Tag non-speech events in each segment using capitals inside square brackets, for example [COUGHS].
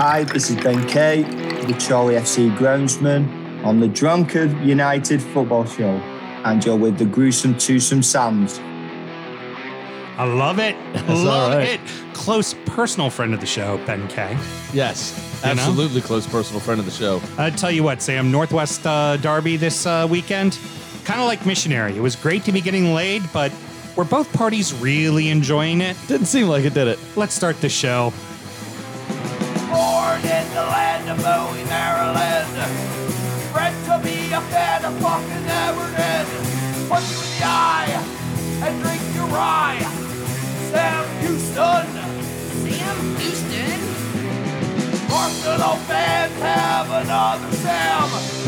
Hi, this is Ben Kay, the Chorley FC groundsman on the Drunkard United Football Show, and you're with the gruesome twosome Sams. I love it. [LAUGHS] all love right. it. Close personal friend of the show, Ben Kay. Yes, You know? absolutely close personal friend of the show. I tell you what, Sam, Northwest uh, Derby this uh, weekend, kind of like missionary. It was great to be getting laid, but were both parties really enjoying it? Didn't seem like it, did it? Let's start the show. Bred to be a fan of fucking Everton. Punch you in the eye and drink your rye. Sam Houston. Sam Houston? Arsenal fans have another Sam.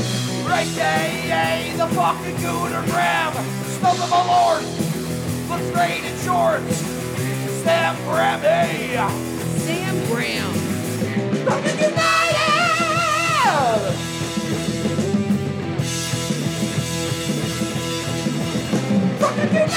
AKA the fucking Gooner Graham. Snub of my lord. Looks great in shorts. Sam Grammy. Sam Graham. Fucking Fucking United!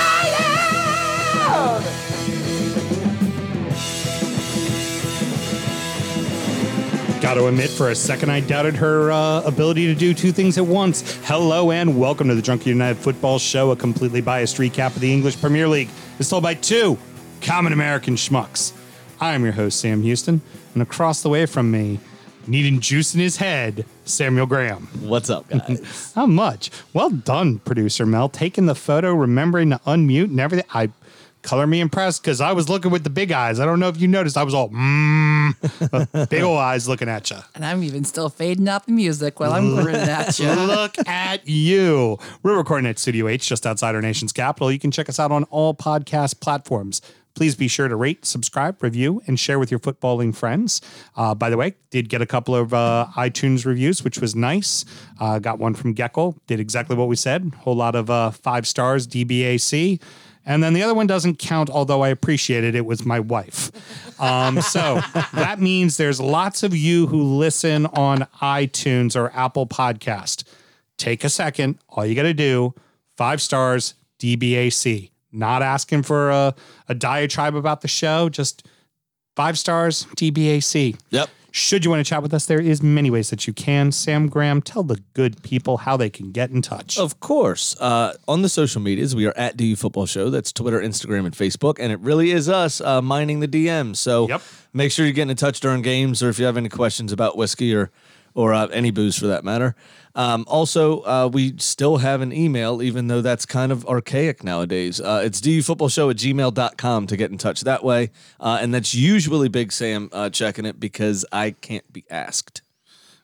Got to admit, for a second, I doubted her uh, ability to do two things at once. Hello and welcome to the Drunken United Football Show, a completely biased recap of the English Premier League. It's told by two common American schmucks. I'm your host, Sam Houston, and across the way from me, needing juice in his head, Samuel Graham. What's up, guys? [LAUGHS] How much? Well done, producer Mel. Taking the photo, remembering to unmute and everything. I color me impressed because I was looking with the big eyes. I don't know if you noticed. I was all mmm, [LAUGHS] big old eyes looking at you. And I'm even still fading out the music while I'm grinning at [LAUGHS] you. Look at you. We're recording at Studio H, just outside our nation's capital. You can check us out on all podcast platforms. Please be sure to rate, subscribe, review, and share with your footballing friends. Uh, by the way, did get a couple of uh, iTunes reviews, which was nice. Uh, got one from Geckel, did exactly what we said. Whole lot of uh, five stars, DBAC. And then the other one doesn't count, although I appreciate it. It was my wife. Um, so that means there's lots of you who listen on iTunes or Apple Podcast. Take a second. All you got to do, five stars, DBAC. Not asking for a, a diatribe about the show, just five stars, DBAC. Yep. Should you want to chat with us, there is many ways that you can. Sam Graham, tell the good people how they can get in touch. Of course. Uh, on the social medias, we are at DU Football Show. That's Twitter, Instagram, and Facebook. And it really is us uh, mining the DMs. So Yep. make sure you're getting in touch during games or if you have any questions about whiskey or or uh, any booze for that matter. Um, also, uh, we still have an email, even though that's kind of archaic nowadays. Uh, it's dufootballshow at gmail.com to get in touch that way. Uh, and that's usually Big Sam uh, checking it because I can't be asked.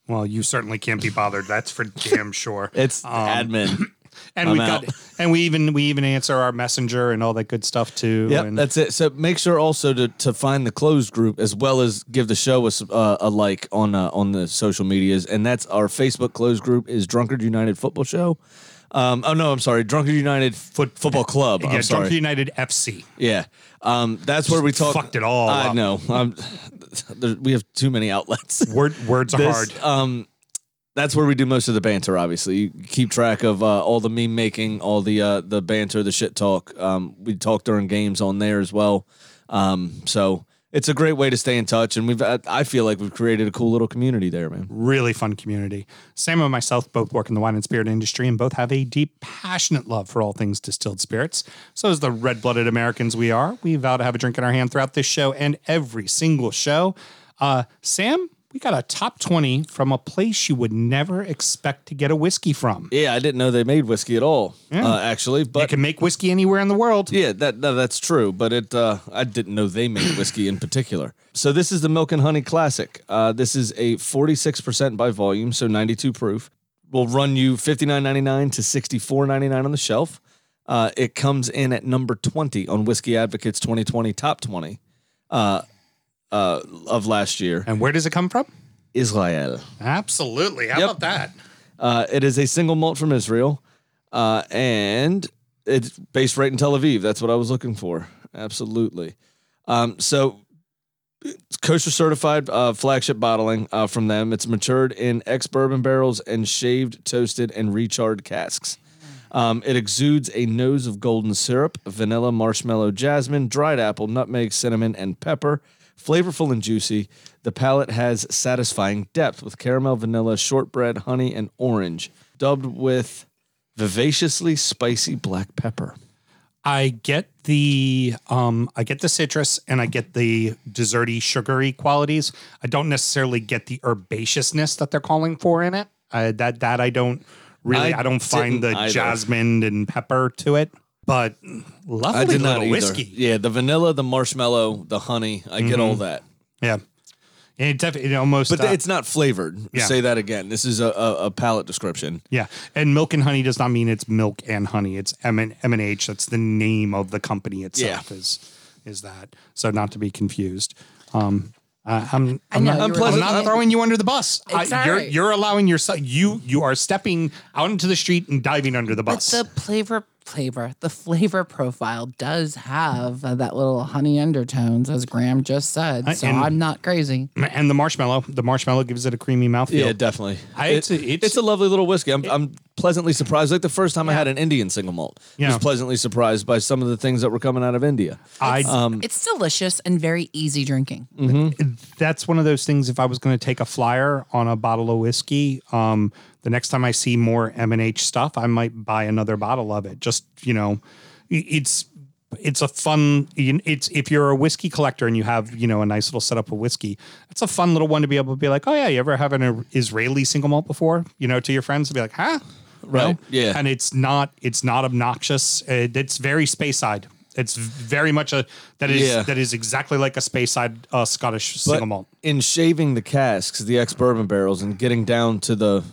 Well, you certainly can't be bothered. That's for damn sure. [LAUGHS] It's Um, admin. [CLEARS THROAT] and I'm we got [LAUGHS] and we even we even answer our messenger and all that good stuff too. Yeah, that's it. So make sure also to, to find the closed group as well as give the show a, uh, a like on uh, on the social medias, and that's our Facebook closed group is Drunkard United Football Show. Um, oh no, I'm sorry, Drunkard United Foot Football Club. yeah, I'm sorry. Drunken United FC. Yeah, um, that's where we talk. fucked it all I up. know. [LAUGHS] There, we have too many outlets. Word words are hard. Um, that's where we do most of the banter. Obviously, you keep track of uh, all the meme making, all the uh, the banter, the shit talk. Um, we talk during games on there as well. Um, so it's a great way to stay in touch, and we've. I feel like we've created a cool little community there, man. Really fun community. Sam and myself both work in the wine and spirit industry and both have a deep, passionate love for all things distilled spirits. So, as the red blooded Americans we are, we vow to have a drink in our hand throughout this show and every single show. Uh, Sam, we got a top 20 from a place you would never expect to get a whiskey from. Yeah, I didn't know they made whiskey at all. Uh, actually, But You can make whiskey anywhere in the world. Yeah, that that's true, but it uh, I didn't know they made whiskey in particular. So this is the Milk and Honey Classic. Uh, this is a 46% by volume, so 92 proof. Will run you 59.99 to 64.99 on the shelf. Uh, it comes in at number 20 on Whiskey Advocates 2020 top 20 uh, of last year. And where does it come from? Israel. Absolutely. How Yep. about that? Uh, it is a single malt from Israel, uh, and it's based right in Tel Aviv. That's what I was looking for. Absolutely. Um, so, it's kosher certified uh, flagship bottling uh, from them. It's matured in ex bourbon barrels and shaved, toasted, and recharred casks. Um, it exudes a nose of golden syrup, vanilla, marshmallow, jasmine, dried apple, nutmeg, cinnamon, and pepper. Flavorful and juicy, the palate has satisfying depth with caramel, vanilla, shortbread, honey, and orange, dubbed with vivaciously spicy black pepper. I get the um I get the citrus and I get the desserty sugary qualities. I don't necessarily get the herbaceousness that they're calling for in it. Uh, that that I don't really I I, don't find the either. jasmine and pepper to it. But lovely I did little not either. whiskey. Yeah, the vanilla, the marshmallow, the honey, I get all that. Yeah. And it definitely it almost But uh, it's not flavored. Yeah. Say that again. This is a, a, a palate description. Yeah, and milk and honey does not mean it's milk and honey. It's M and M and H. That's the name of the company itself. Is is that so? Not to be confused. Um, uh, I'm I'm know, not, you I'm were pleasant- not throwing you under the bus. I- It's you're you're allowing yourself. You you are stepping out into the street and diving under the But bus. the flavor, flavor, the flavor profile does have uh, that little honey undertones, as Graham just said. So and- I'm not crazy. and the marshmallow, the marshmallow gives it a creamy mouthfeel. Yeah, definitely. I- It- it's a- it's- it's a lovely little whiskey. I'm, I'm pleasantly surprised. Like the first time I had an Indian single malt, I was pleasantly surprised by some of the things that were coming out of India. I Um, It's delicious and very easy drinking. that's one of those things. If I was going to take a flyer on a bottle of whiskey, um, the next time I see more M and H stuff, I might buy another bottle of it. Just you know, it's it's a fun. It's if you're a whiskey collector and you have you know a nice little setup of whiskey, it's a fun little one to be able to be like, oh yeah, you ever have an Israeli single malt before? You know, to your friends to be like, huh, Right, No? yeah. and it's not it's not obnoxious. It, it's very Speyside. It's very much a that is Yeah. that is exactly like a Speyside uh, Scottish But single malt. in shaving the casks, the ex bourbon barrels, and getting down to the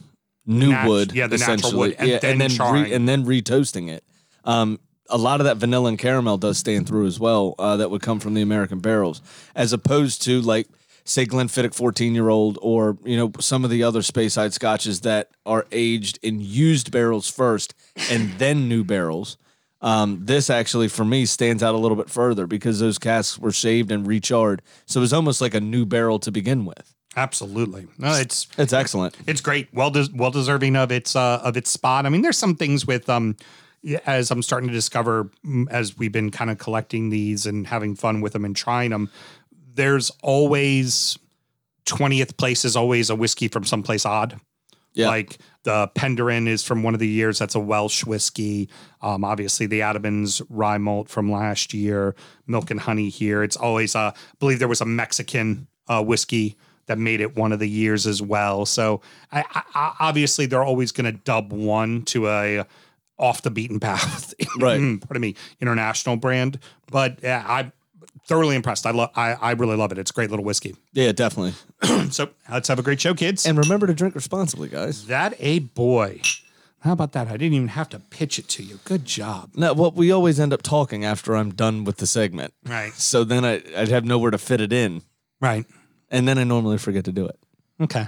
new Nat- wood, yeah, the natural essentially, wood, and yeah, then and then charring. re, and then retoasting it. Um, a lot of that vanilla and caramel does stand through as well. Uh, that would come from the American barrels, as opposed to like say Glenfiddich 14 year old or you know some of the other Speyside scotches that are aged in used barrels first and then new barrels. Um, this actually for me stands out a little bit further because those casks were shaved and recharred, so it was almost like a new barrel to begin with. Absolutely. No, it's It's excellent. it's great. Well, des- well deserving of its uh, of its spot. I mean, there's some things with um, as I'm starting to discover mm, as we've been kind of collecting these and having fun with them and trying them. There's always twentieth place is always a whiskey from someplace odd. Yeah. Like the Penderin is from one of the years. That's a Welsh whiskey. Um, obviously the Adnams rye malt from last year, milk and honey here. It's always, uh, I believe there was a Mexican uh, whiskey that made it one of the years as well. So I, I, obviously they're always going to dub one to a off the beaten path, [LAUGHS] Right. pardon me, international brand. But yeah, I'm thoroughly impressed. I love, I, I really love it. It's a great little whiskey. Yeah, definitely. [CLEARS THROAT] So let's have a great show, kids. And remember to drink responsibly, guys. That a boy. How about that? I didn't even have to pitch it to you. Good job. No, well, we always end up talking after I'm done with the segment. Right. So then I, I'd have nowhere to fit it in. Right. And then I normally forget to do it. Okay.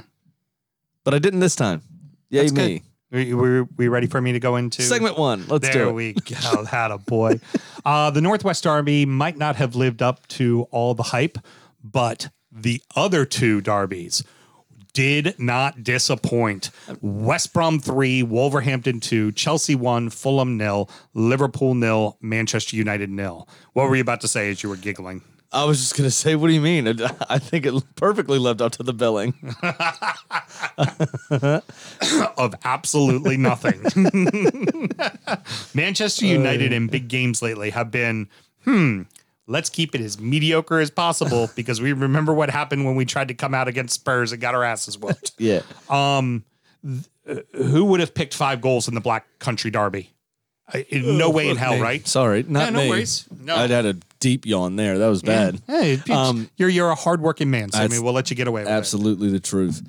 But I didn't this time. Yay, That's me. good. We, we, we ready for me to go into Segment one. Let's there do it. we go. Had a boy. Uh, the Northwest Derby might not have lived up to all the hype, but the other two derbies did not disappoint. West Brom three, Wolverhampton two, Chelsea one, Fulham nil, Liverpool nil, Manchester United nil. What were you about to say as you were giggling? I was just going to say, what do you mean? I, think it perfectly lived up to the billing. [LAUGHS] of absolutely nothing. [LAUGHS] Manchester United in big games lately have been, hmm, let's keep it as mediocre as possible [LAUGHS] because we remember what happened when we tried to come out against Spurs and got our asses whooped. yeah. Um, Who would have picked five goals in the Black Country Derby? I- in no way in hell, right? Sorry, not no me. worries. No. I'd had a deep yawn there. That was bad. Hey, it's- Um, you're you're a hardworking man, so I that's mean, we'll let you get away with Absolutely the truth.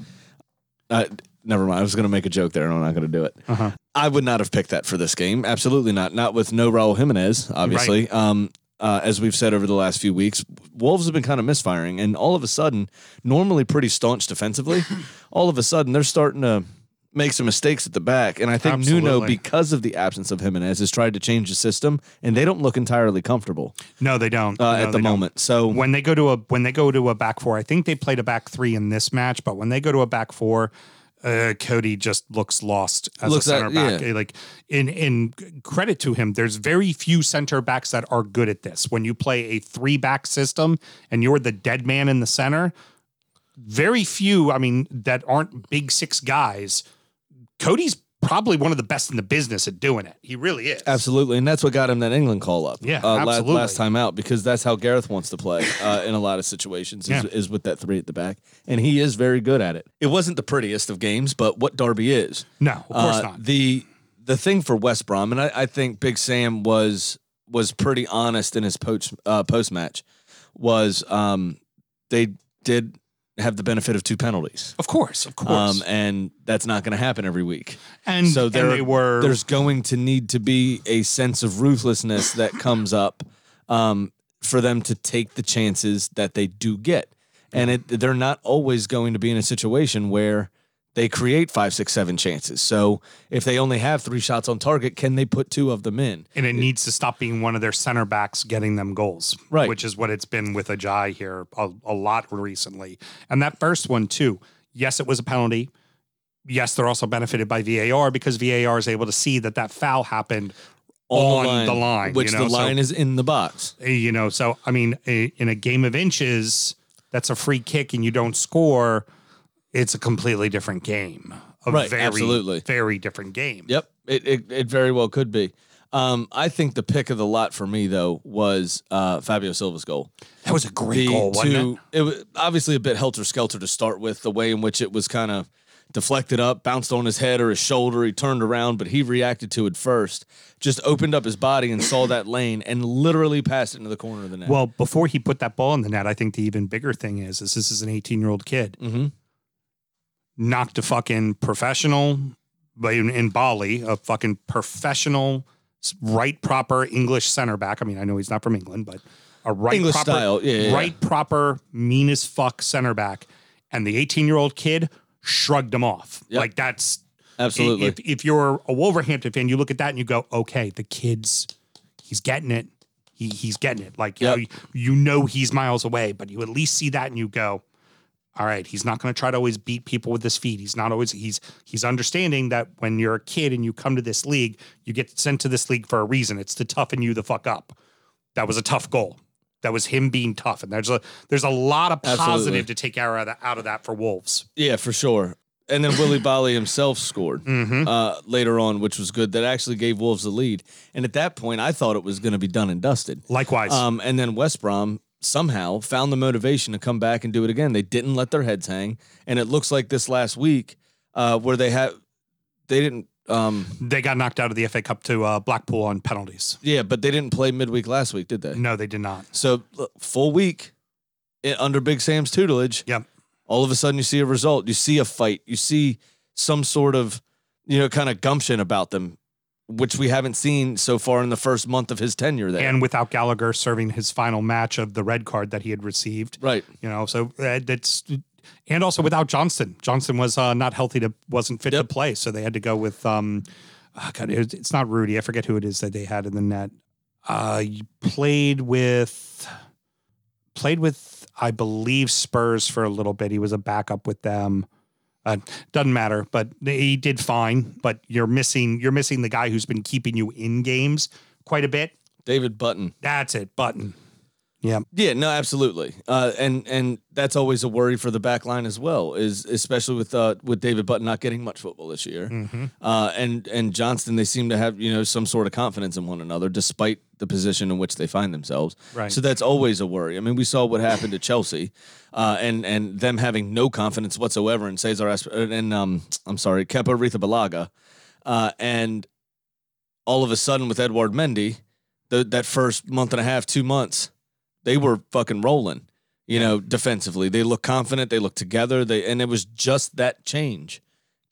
Uh, never mind. I was going to make a joke there, and I'm not going to do it. Uh-huh. I would not have picked that for this game. Absolutely not. Not with no Raul Jimenez, obviously. Um, uh, as we've said over the last few weeks, Wolves have been kind of misfiring, and all of a sudden, normally pretty staunch defensively, [LAUGHS] all of a sudden they're starting to make some mistakes at the back. And I think Nuno, because of the absence of Jimenez, has tried to change the system, and they don't look entirely comfortable. No, they don't. uh, No, at the they don't. moment. So when they go to a when they go to a back four, I think they played a back three in this match, but when they go to a back four, uh, Coady just looks lost as Looks a at- center back. yeah. Like in in credit to him, there's very few center backs that are good at this. When you play a three back system and you're the dead man in the center, very few. I mean, that aren't big six guys. Coady's probably one of the best in the business at doing it. He really is. Absolutely, and that's what got him that England call up. Yeah, uh, la- absolutely. last time out because that's how Gareth wants to play uh, [LAUGHS] in a lot of situations is, Yeah. is with that three at the back, and he is very good at it. It wasn't the prettiest of games, but what Derby is. No, of course Uh, not. The the thing for West Brom, and I, I think Big Sam was was pretty honest in his post uh, post match, was um, they did have the benefit of two penalties. Of course, of course. Um, and that's not going to happen every week. and so and there, they were there's going to need to be a sense of ruthlessness that comes up um, for them to take the chances that they do get. And it, they're not always going to be in a situation where they create five, six, seven chances. So if they only have three shots on target, can they put two of them in? and it needs to stop being one of their center backs getting them goals, Right. Which is what it's been with Ajayi here a, a lot recently. And that first one too. Yes, it was a penalty. Yes, they're also benefited by VAR because VAR is able to see that that foul happened on, the line, which you know? the So- line is in the box. Uh, you know so i mean a, in a game of inches that's a free kick and you don't score it's a completely different game a Right, very absolutely. very different game Yep, it, it it very well could be. Um, I think the pick of the lot for me though was uh, Fabio Silva's goal. that was a great goal wasn't it it was obviously a bit helter skelter to start with, the way in which it was kind of deflected up, bounced on his head or his shoulder. He turned around, but he reacted to it first. Just opened up his body and saw that lane and literally passed it into the corner of the net. well before he put that ball in the net i think the even bigger thing is is this is an 18 year old kid hmm knocked a fucking professional but in, in bali a fucking professional right proper english center back i mean i know he's not from england but a right English proper, style, yeah, yeah, yeah. right proper mean as fuck center back and the 18 year old kid shrugged him off Yep. like that's Absolutely. if, if you're a wolverhampton fan you look at that and you go okay the kid's he's getting it he, he's getting it like you, Yep. know, you know he's miles away but you at least see that and you go all right, he's not going to try to always beat people with his feet. He's not always he's he's understanding that when you're a kid and you come to this league, you get sent to this league for a reason. It's to toughen you the fuck up. That was a tough goal. That was him being tough, and there's a there's a lot of positive Absolutely. to take out of that, out of that for Wolves. yeah, for sure. And then Willy Boly himself scored Mm-hmm. uh, later on, which was good. That actually gave Wolves the lead. And at that point, I thought it was going to be done and dusted. Likewise, Um, and then West Brom somehow found the motivation to come back and do it again. They didn't let their heads hang, and it looks like this last week uh, where they have they didn't. Um, they got knocked out of the FA Cup to uh, Blackpool on penalties. yeah, but they didn't play midweek last week, did they? No, they did not. So look, full week i- under Big Sam's tutelage. Yep. All of a sudden, you see a result. You see a fight. You see some sort of you know kind of gumption about them, which we haven't seen so far in the first month of his tenure there. And without Gallagher serving his final match of the red card that he had received, right. you know so uh, that's and also without johnstone. Johnstone was uh, not healthy to wasn't fit Yep. to play. So they had to go with um oh God, it's not rudy. I forget who it is that they had in the net. Uh played with played with i believe spurs for a little bit. He was a backup with them uh, doesn't matter but he did fine but you're missing you're missing the guy who's been keeping you in games quite a bit David Button. that's it button yeah Yeah, no, absolutely, uh, and and that's always a worry for the back line as well. Is especially with uh, with David Button not getting much football this year, Mm-hmm. uh, and and Johnstone they seem to have you know some sort of confidence in one another despite the position in which they find themselves. Right. So that's always a worry. I mean, we saw what happened to Chelsea, uh, and and them having no confidence whatsoever in Cesar Asp- and um I'm sorry Kepa Arrizabalaga, uh, and all of a sudden with Edouard Mendy, the, that first month and a half, two months they were fucking rolling, you know, defensively. They look confident, they look together, they and it was just that change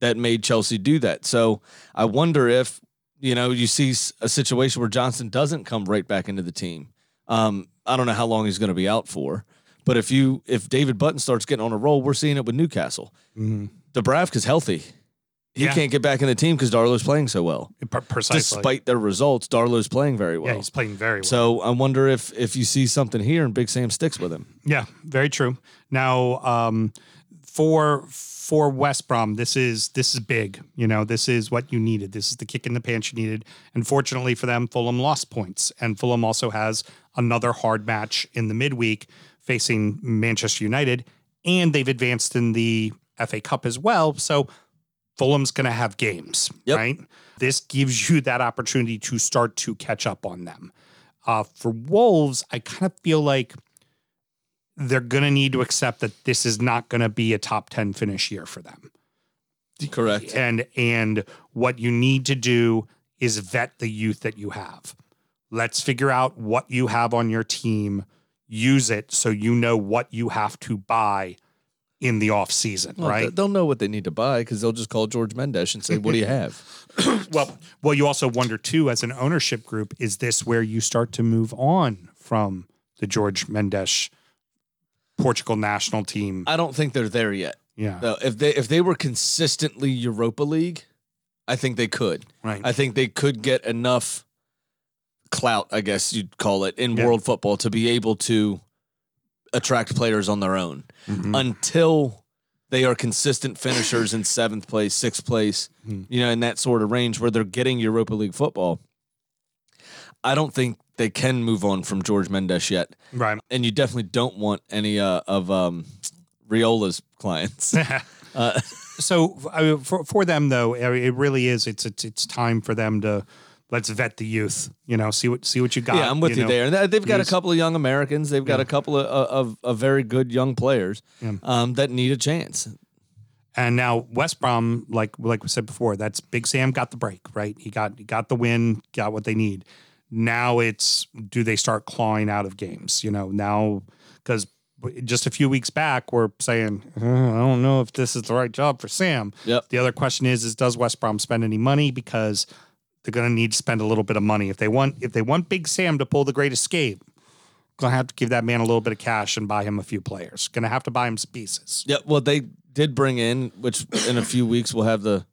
that made Chelsea do that. So I wonder if, you know, you see a situation where Johnson doesn't come right back into the team. Um, I don't know how long he's going to be out for, but if you if David Button starts getting on a roll, we're seeing it with Newcastle. Dubravka's healthy. He Yeah. can't get back in the team because Darlow's playing so well. Pre- precisely Despite their results, Darlow's playing very well. yeah he's playing very well So I wonder if if you see something here and Big Sam sticks with him. Yeah, very true. Now, um, for for West Brom, this is this is big. You know, this is what you needed. This is the kick in the pants you needed. And fortunately for them, Fulham lost points, and Fulham also has another hard match in the midweek facing Manchester United, and they've advanced in the FA Cup as well. So Fulham's going to have games, Yep. right? This gives you that opportunity to start to catch up on them. Uh, for Wolves, I kind of feel like they're going to need to accept that this is not going to be a top 10 finish year for them. Correct. And and what you need to do is vet the youth that you have. Let's figure out what you have on your team, use it so you know what you have to buy in the off season, Well, right? They'll know what they need to buy because they'll just call George Mendes and say, "What do you have?" [LAUGHS] well, well, you also wonder too, as an ownership group, is this where you start to move on from the George Mendes Portugal national team? I don't think they're there yet. yeah, No, if they if they were consistently Europa League, I think they could. right. I think they could get enough clout, I guess you'd call it, in Yeah. world football to be able to attract players on their own. Mhm. Until they are consistent finishers in seventh place, sixth place, Mhm. you know, in that sort of range where they're getting Europa League football. I don't think they can move on from George Mendes yet. right. And you definitely don't want any uh, of um, Raiola's clients. [LAUGHS] Uh, so I mean, for for them though, it really is. It's it's it's time for them to let's vet the youth. You know, see what see what you got. yeah, I'm with you, know. there. And they- they've got a couple of young Americans. They've got Yeah. a couple of, of, of very good young players Yeah. um, that need a chance. And now West Brom, like like we said before, that's Big Sam got the break, right? He got he got the win, got what they need. Now it's do they start clawing out of games? You know, now because just a few weeks back we're saying "Uh, I don't know if this is the right job for Sam. Yep. The other question is is does West Brom spend any money because they're going to need to spend a little bit of money if they want if they want Big Sam to pull the Great Escape. Gonna have to give that man a little bit of cash and buy him a few players. Gonna have to buy him some pieces. Yeah, well, they did bring in, which in a few weeks we'll have the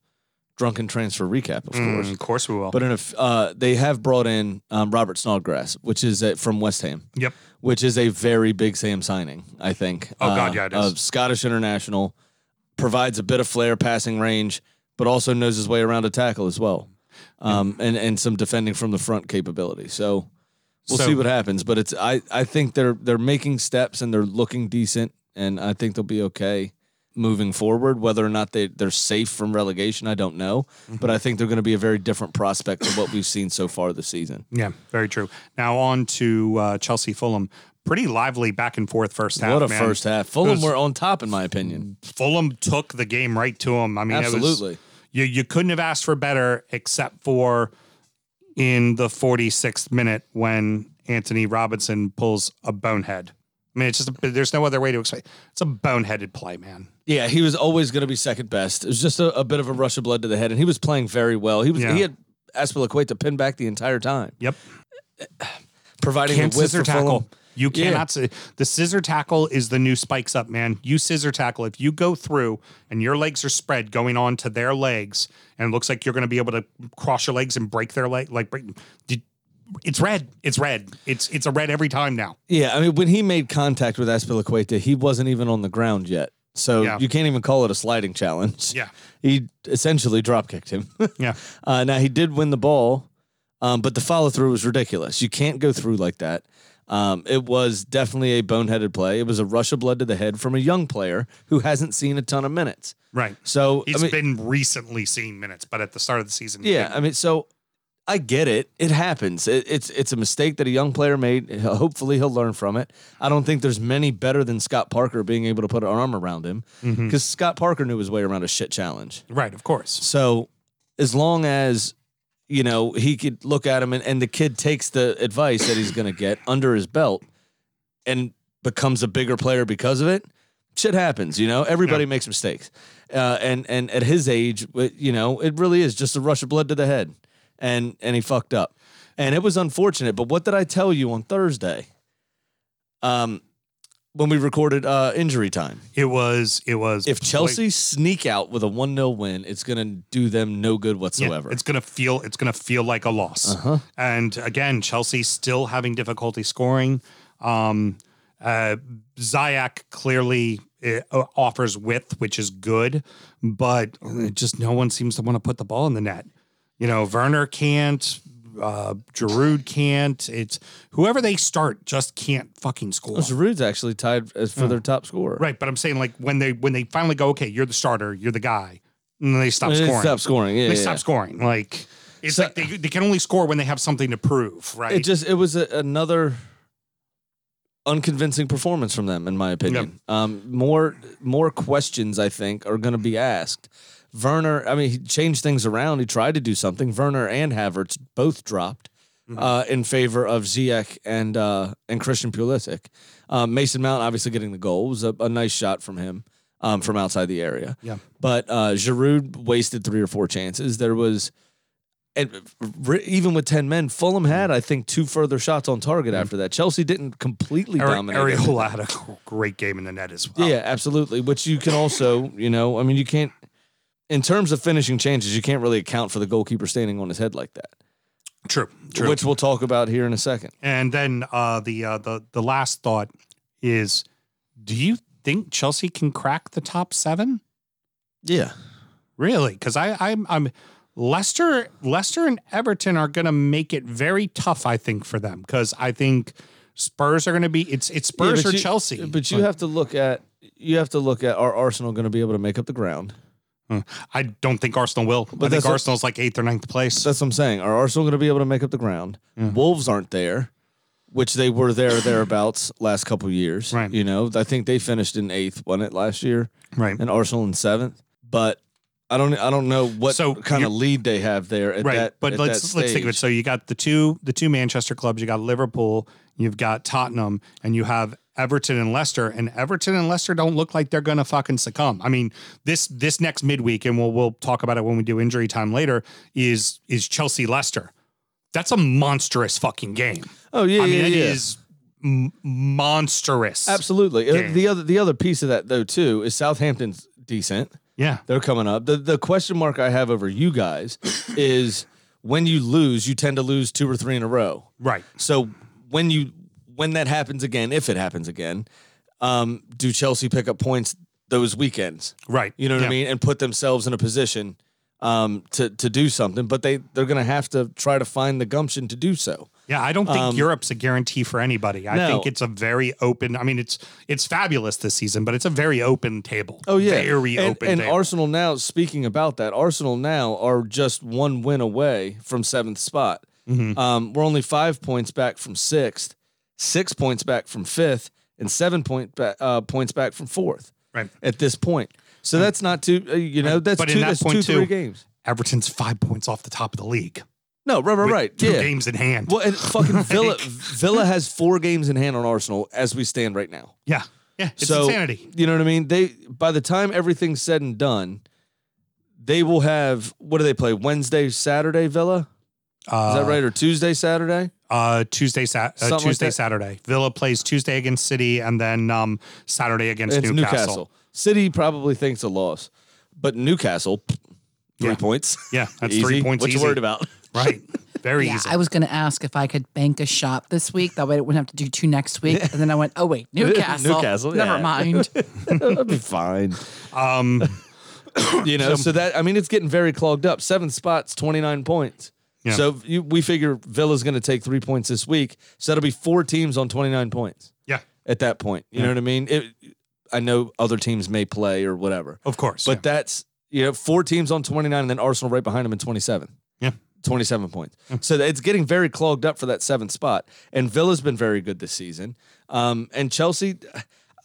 drunken transfer recap, of course. Mm, of course we will. But in a, uh, they have brought in um, Robert Snodgrass, which is uh, from West Ham, yep. which is a very big Sam signing, I think. Oh, God, Uh, yeah, it is. A Scottish international, provides a bit of flair, passing range, but also knows his way around a tackle as well, um, and and some defending from the front capability. So we'll So- see what happens. But it's I I think they're they're making steps and they're looking decent, and I think they'll be okay moving forward. Whether or not they they're safe from relegation, I don't know, Mm-hmm. but I think they're going to be a very different prospect to what we've seen so far this season. Yeah, very true. Now on to uh, Chelsea Fulham. Pretty lively back and forth first half. what a man. first half! Fulham was- were on top, in my opinion. Fulham took the game right to them. I mean, it was- Absolutely. You you couldn't have asked for better, except for in the 46th minute when Anthony Robinson pulls a bonehead. I mean, it's just a, there's no other way to explain. It's a boneheaded play, man. Yeah, he was always going to be second best. It was just a, a bit of a rush of blood to the head, and he was playing very well. He was Yeah. he had Azpilicueta pin back the entire time, Yep. providing Can't width scissor for Fulham. You cannot say the scissor tackle is the new spikes up, man. You scissor tackle. If you go through and your legs are spread going on to their legs, and it looks like you're going to be able to cross your legs and break their leg, like break, did- it's red. It's red. It's it's a red every time now. Yeah, I mean, when he made contact with Azpilicueta, he wasn't even on the ground yet. So Yeah. you can't even call it a sliding challenge. Yeah. He essentially drop kicked him. [LAUGHS] Yeah. Uh, now he did win the ball, um, but the follow through was ridiculous. You can't go through like that. Um, it was definitely a boneheaded play. It was a rush of blood to the head from a young player who hasn't seen a ton of minutes. Right. So He's I mean, been recently seeing minutes, but at the start of the season, yeah. I mean, so I get it. It happens. It, it's it's a mistake that a young player made. Hopefully, he'll learn from it. I don't think there's many better than Scott Parker being able to put an arm around him because Scott Parker knew his way around a shit challenge. right. Of course. So as long as you know he could look at him and, and the kid takes the advice that he's going to get under his belt and becomes a bigger player because of it, shit happens. You know, everybody Yeah. makes mistakes, uh, and and at his age, you know, it really is just a rush of blood to the head, and and he fucked up, and it was unfortunate. But what did I tell you on Thursday? Um. When we recorded uh, injury time, It was. It was. if Chelsea sneak out with a 1 0 win, it's going to do them no good Yeah, whatsoever. it's gonna feel it's gonna feel like a loss. Uh-huh. And again, Chelsea still having difficulty scoring. Um, uh, Ziyech clearly it uh, offers width, which is good, but just no one seems to want to put the ball in the net. You know, Werner can't, uh, Giroud can't. It's whoever they start just can't fucking score. Well, Giroud's actually tied as for their top scorer. Right, but I'm saying like when they when they finally go, okay, you're the starter, you're the guy, and then they stop They scoring. Stop scoring. Yeah, they yeah, stop yeah. scoring. Like it's So- like they, they can only score when they have something to prove, right? It just it was a, another unconvincing performance from them, in my opinion. Um, more more questions I think are going to be asked. Werner, I mean, he changed things around. He tried to do something. Werner and Havertz both dropped uh, in favor of Ziyech and uh, and Christian Pulisic. Um, Mason Mount obviously getting the goal It was a, a nice shot from him um, from outside the area. Yeah. but uh, Giroud wasted three or four chances. There was and even with 10 men, Fulham had, I think, two further shots on target after that. Chelsea didn't completely Ari- dominate. Areola had a great game in the net as well. Yeah, absolutely. Which you can also, you know, I mean, you can't, in terms of finishing changes, you can't really account for the goalkeeper standing on his head like that, true, true. which we'll talk about here in a second. And then uh, the uh, the the last thought is, do you think Chelsea can crack the top seven? Yeah. Really? Because I I'm I'm Leicester Leicester and Everton are going to make it very tough. I think for them because I think Spurs are going to be it's it's Spurs but or you- Chelsea. But you have to look at, you have to look at, are Arsenal going to be able to make up the ground? Hmm. I don't think Arsenal will. But I think what- Arsenal's like eighth or ninth place. That's what I'm saying. Are Arsenal going to be able to make up the ground? Wolves aren't there, which they were there thereabouts [LAUGHS] last couple years. Right. You know, I think they finished in eighth, wasn't it last year? right. And Arsenal in seventh. But I don't, I don't know what So kind of lead they have there at right that. but let's let's think of it so you got the two the two manchester clubs you got liverpool you've got tottenham and you have everton and leicester and everton and leicester don't look like they're gonna fucking succumb i mean this this next midweek and we'll we'll talk about it when we do injury time later is is chelsea leicester that's a monstrous fucking game Oh yeah, i mean yeah, it yeah. is m- monstrous absolutely. Uh. The other, the other piece of that though too is Southampton's decent. yeah They're coming up. The the question mark I have over you guys is when you lose, you tend to lose two or three in a row. right So when you when that happens again, if it happens again, um, do Chelsea pick up points those weekends? right You know what Yeah. I mean, and put themselves in a position um, to to do something. But they they're going to have to try to find the gumption to do so. Yeah, I don't think Um, Europe's a guarantee for anybody. I No. think it's a very open. I mean, it's it's fabulous this season, but it's a very open table. Oh yeah, very and, open. And table. Arsenal now, speaking about that, Arsenal now are just one win away from seventh spot. Mm-hmm. Um, we're only five points back from sixth, six points back from fifth, and seven point ba- uh, points back from fourth. Right. at this point. So that's not too. Uh, you know, that's But two. that That's two, too, three games. Everton's five points off the top of the league. No, right, right, right. Two yeah. games in hand. Well, and fucking [LAUGHS] Villa, Like- Villa has four games in hand on Arsenal as we stand right now. Yeah, yeah. It's so insanity. you know what I mean. They by the time everything's said and done, they will have what do they play Wednesday, Saturday, Villa? Uh, Is that right or Tuesday, Saturday? Uh, Tuesday, Sat uh, Something like Tuesday. Saturday. Villa plays Tuesday against City, and then um, Saturday against It's Newcastle. Newcastle. City probably thinks a loss, but Newcastle three Yeah. points. [LAUGHS] Yeah, that's Easy. three points What you easy. worried about? [LAUGHS] Right, very Yeah, easy. I was going to ask if I could bank a shot this week. That way I wouldn't have to do two next week. And then I went, oh, wait, [LAUGHS] Newcastle. Newcastle, Never yeah. mind. That'll be fine. um, [COUGHS] You know, so that I mean, it's getting very clogged up. Seventh spots, twenty nine points. Yeah. So you, we figure Villa's going to take three points this week. So that'll be four teams on twenty nine points yeah, at that point. You know what I mean? It, I know other teams may play or whatever, of course. but that's you know four teams on twenty nine, and then Arsenal right behind them in twenty seven. yeah. 27 points. So it's getting very clogged up for that seventh spot. And Villa's been very good this season. Um, and Chelsea,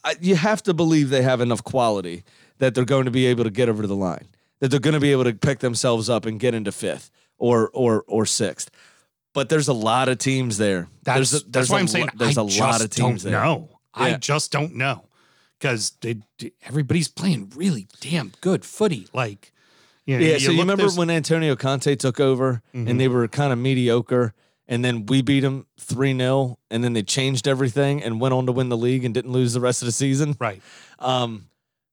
I, you have to believe they have enough quality that they're going to be able to get over the line, that they're going to be able to pick themselves up and get into fifth or or or sixth. But there's a lot of teams there. That's there's a, that's there's why a I'm saying lo- there's I a lot of teams don't there. know. I just don't know because everybody's playing really damn good footy. Like, you know, Yeah, so you remember when Antonio Conte took over and they were kind of mediocre, and then we beat them 3 0, and then they changed everything and went on to win the league and didn't lose the rest of the season? right? Um,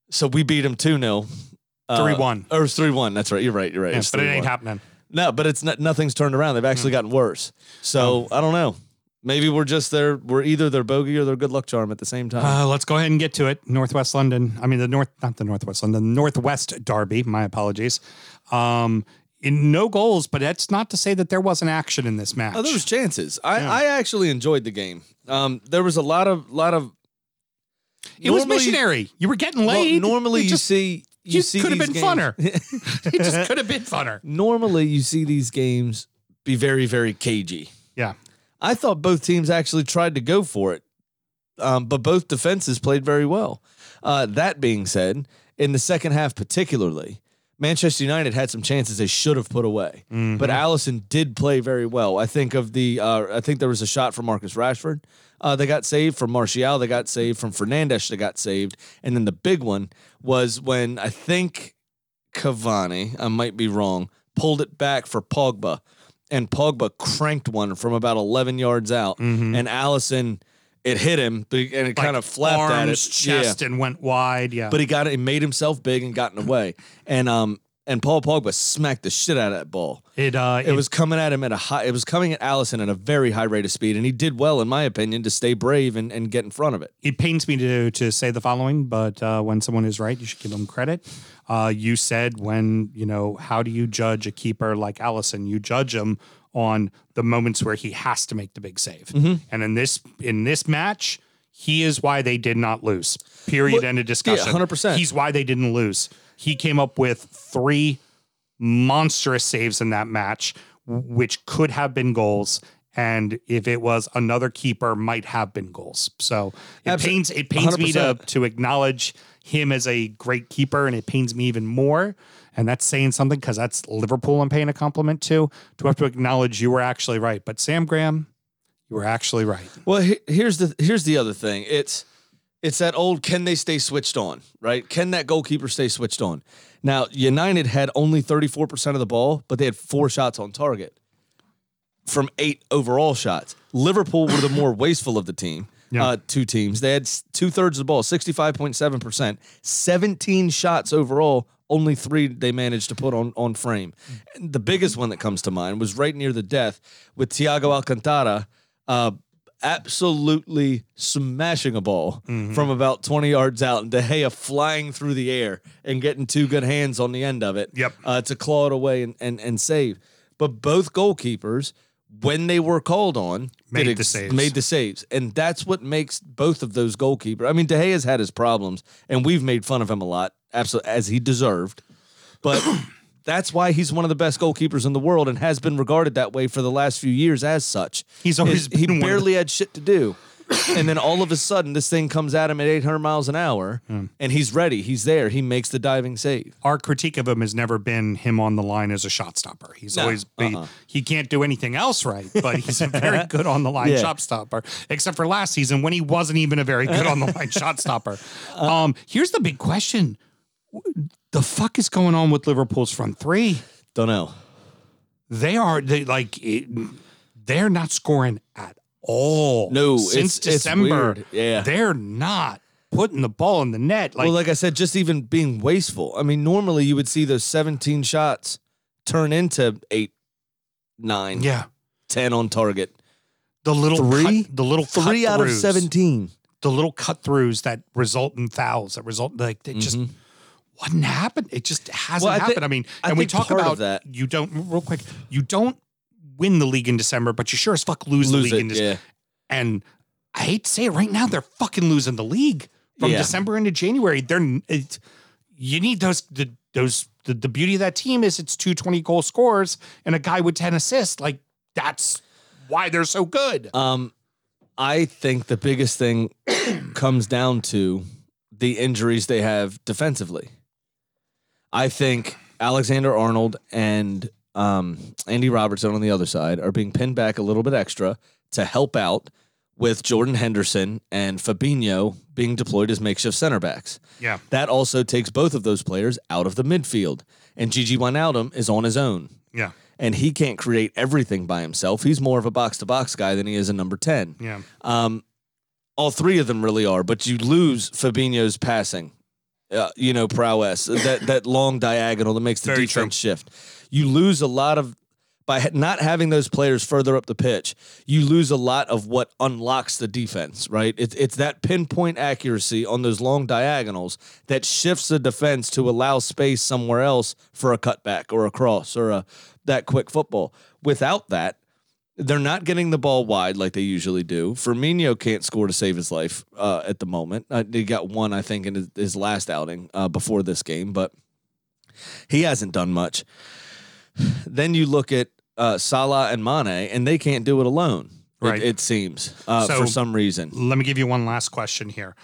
so we beat them 2 0. 3-1. Or 3 1. That's right. You're right. You're right. Yeah, but it ain't happening. No, but it's not, nothing's turned around. They've actually gotten worse. So I don't know. Maybe we're just their we're either their bogey or their good luck charm at the same time. Uh, let's go ahead and get to it. Northwest London. I mean, the North, not the Northwest London, the Northwest Derby. My apologies. Um, in no goals, but that's not to say that there wasn't action in this match. Oh, there was chances. I, Yeah. I actually enjoyed the game. Um, there was a lot of lot of. it was normally- missionary. You were getting Well, laid. normally It you just, see you see could have been games- funner. [LAUGHS] it just could have been funner. [LAUGHS] normally you see these games be very very cagey. Yeah. I thought both teams actually tried to go for it, um, but both defenses played very well. Uh, that being said, in the second half particularly, Manchester United had some chances they should have put away, but Alisson did play very well. I think of the, uh, I think there was a shot from Marcus Rashford. Uh, they got saved from Martial. They got saved from Fernandes. They got saved, and then the big one was when I think Cavani, I might be wrong, pulled it back for Pogba, and Pogba cranked one from about 11 yards out, and Alisson, it hit him, and it kind of flapped at his arms, chest, and went wide. Yeah. But he got it, he made himself big and got in the way, and um, and Paul Pogba smacked the shit out of that ball. it, uh, It was coming at him at a high. It was coming at Alisson at a very high rate of speed, and he did well, in my opinion, to stay brave and, and get in front of it. it pains me to to say the following, but uh, when someone is right, you should give them credit. Uh, you said when you know how do you judge a keeper like Alisson? You judge him on the moments where he has to make the big save, Mm-hmm. and in this in this match, he is why they did not lose. Period. Well, End of discussion. 100%. He's why they didn't lose. He came up with three monstrous saves in that match, which could have been goals. And if it was another keeper, might have been goals. So it pains it pains me to to acknowledge him as a great keeper, and it pains me even more. And that's saying something because that's Liverpool I'm paying a compliment to. To have to acknowledge you were actually right. But Sam Graham, you were actually right. Well, he- here's the here's the other thing. It's it's that old can they stay switched on, right? Can that goalkeeper stay switched on? Now, United had only 34% of the ball, but they had four shots on target from eight overall shots. Liverpool were the more [LAUGHS] wasteful of the team. Yeah. Uh, two teams. They had two thirds of the ball, 65.7%, 17 shots overall. Only three they managed to put on, on frame. And the biggest one that comes to mind was right near the death with Thiago Alcantara uh, absolutely smashing a ball from about 20 yards out and De Gea flying through the air and getting two good hands on the end of it Yep. uh, to claw it away and, and, and save. But both goalkeepers, when they were called on, Made the saves. Made the saves. And that's what makes both of those goalkeepers. I mean, De Gea's had his problems, and we've made fun of him a lot, absolutely, as he deserved. But [CLEARS THROAT] that's why he's one of the best goalkeepers in the world and has been regarded that way for the last few years as such. He's always Is he been one of the- barely had shit to do. And then all of a sudden, this thing comes at him at 800 miles an hour, Hmm. and he's ready. He's there. He makes the diving save. Our critique of him has never been him on the line as a shot stopper. He's No, always be, uh-uh. he can't do anything else right, but he's a very [LAUGHS] good on the line Yeah. shot stopper. Except for last season when he wasn't even a very good on the [LAUGHS] line shot stopper. Um, here's the big question: The fuck is going on with Liverpool's front three? Don't know. They are they like it, they're not scoring at all. No, since it's- it's December, weird. Yeah. they're not putting the ball in the net. Like, well, like I said, just even being wasteful. I mean, normally you would see those 17 shots turn into eight, nine, yeah, 10 on target. the little Three? cut, the little Three out of 17. the little cut throughs that result in fouls that result like it just wouldn't happen. It just hasn't Mm-hmm. Well, I happened. I mean, I and we talk about that- You don't real quick. You don't win the league in December, but you sure as fuck lose, Lose the league it, in December. yeah. And I hate to say it right now, they're fucking losing the league from Yeah. December into January. They're you need those the, those the, the beauty of that team is it's two 20 goal scores and a guy with 10 assists. Like that's why they're so good. Um, I think the biggest thing [COUGHS] comes down to the injuries they have defensively. I think Alexander Arnold and um, Andy Robertson on the other side are being pinned back a little bit extra to help out with Jordan Henderson and Fabinho being deployed as makeshift center backs. Yeah. That also takes both of those players out of the midfield. And Gini Wijnaldum is on his own Yeah. and he can't create everything by himself. He's more of a box to box guy than he is a number 10. Yeah. Um, all three of them really are, but you lose Fabinho's passing, uh, you know, prowess, that, that long diagonal that makes the Very defense shift. You lose a lot of, by not having those players further up the pitch, you lose a lot of what unlocks the defense, right? It's it's that pinpoint accuracy on those long diagonals that shifts the defense to allow space somewhere else for a cutback or a cross or a that quick football. Without that, they're not getting the ball wide like they usually do. Firmino can't score to save his life uh, at the moment. Uh, he got one, I think, in his, his last outing uh, before this game, but he hasn't done much. Then you look at uh, Salah and Mane, and they can't do it alone. it- Right. It, seems uh, So- for some reason. Let me give you one last question here.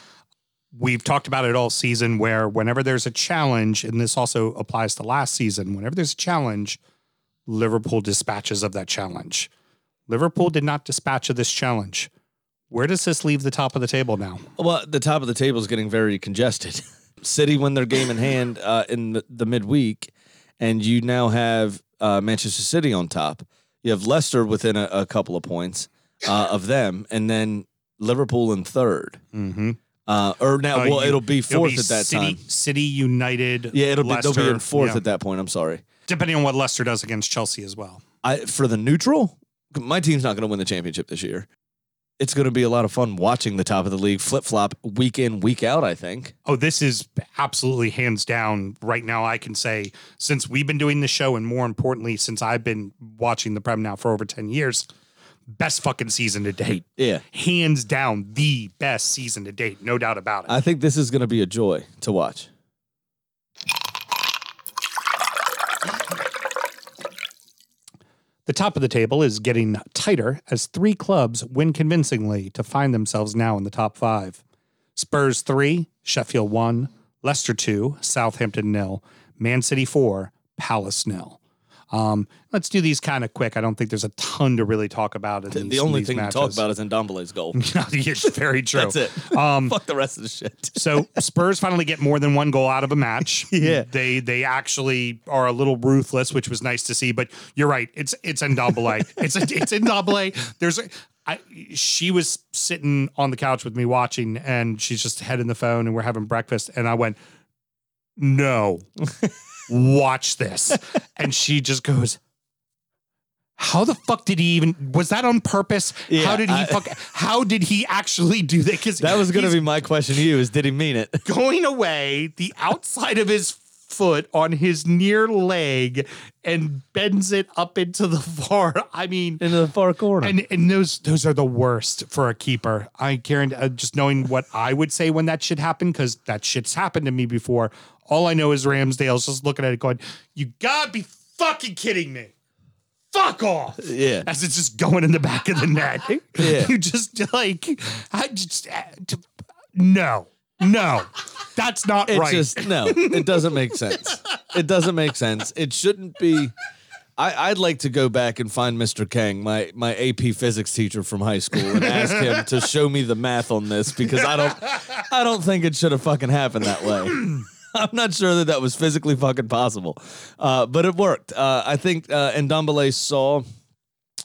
We've talked about it all season where whenever there's a challenge, and this also applies to last season, whenever there's a challenge, Liverpool dispatches of that challenge. Liverpool did not dispatch of this challenge. Where does this leave the top of the table now? Well, the top of the table is getting very congested. [LAUGHS] City win their game in hand uh, in the, the midweek, and you now have uh, Manchester City on top. You have Leicester within a, a couple of points uh, of them, and then Liverpool in third. Mm-hmm. Uh, or now, well, it'll be fourth at that City, time. City United. Yeah, it'll be they'll be in fourth yeah. at that point. I'm sorry. depending on what Leicester does against Chelsea as well. I for the neutral, my team's not going to win the championship this year. It's going to be a lot of fun watching the top of the league flip flop week in week out. I think. Oh, this is absolutely hands down. Right now, I can say since we've been doing the show, and more importantly, since I've been watching the Prem now for over 10 years, best fucking season to date. Yeah, Hands down, the best season to date. No doubt about it. I think this is going to be a joy to watch. The top of the table is getting tighter as three clubs win convincingly to find themselves now in the top five. Spurs 3, Sheffield 1, Leicester 2, Southampton nil, Man City 4, Palace nil. Um, let's do these kind of quick. I don't think there's a ton to really talk about. In The, these, the only thing matches. to talk about is Ndombele's goal. [LAUGHS] it's very [LAUGHS] true. That's it. Um, [LAUGHS] Fuck the rest of the shit. so Spurs finally get more than one goal out of a match. Yeah. they they actually are a little ruthless, which was nice to see. But you're right, it's it's Ndombele. it's it's Ndombele. There's a, I, she was sitting on the couch with me watching, and she's just head in the phone, and we're having breakfast, and I went, "No, watch this," [LAUGHS] and she just goes. How the fuck did he even? Was that on purpose? Yeah, how did he I- [LAUGHS] fuck? How did he actually do that? Because That was going to be my question to you: Is did he mean it? [LAUGHS] going away the outside of his foot on his near leg and bends it up into the far. I mean, Into the far corner. and and those those are the worst for a keeper. I guarantee. Uh, just knowing what I would say when that shit happened, because that shit's happened to me before. All I know is Ramsdale's just looking at it, going, "You gotta be fucking kidding me." Fuck off! yeah. As it's just going in the back of the net. [LAUGHS] Yeah. You just like, I just, uh, no, no, that's not It right. just no, it doesn't make sense. It doesn't make sense. It shouldn't be. I, I'd like to go back and find Mr. Kang, my my AP physics teacher from high school, and ask him to show me the math on this because I don't I don't think it should have fucking happened that way. [CLEARS THROAT] I'm not sure that that was physically fucking possible, uh, but it worked. Uh, I think uh, Ndombele saw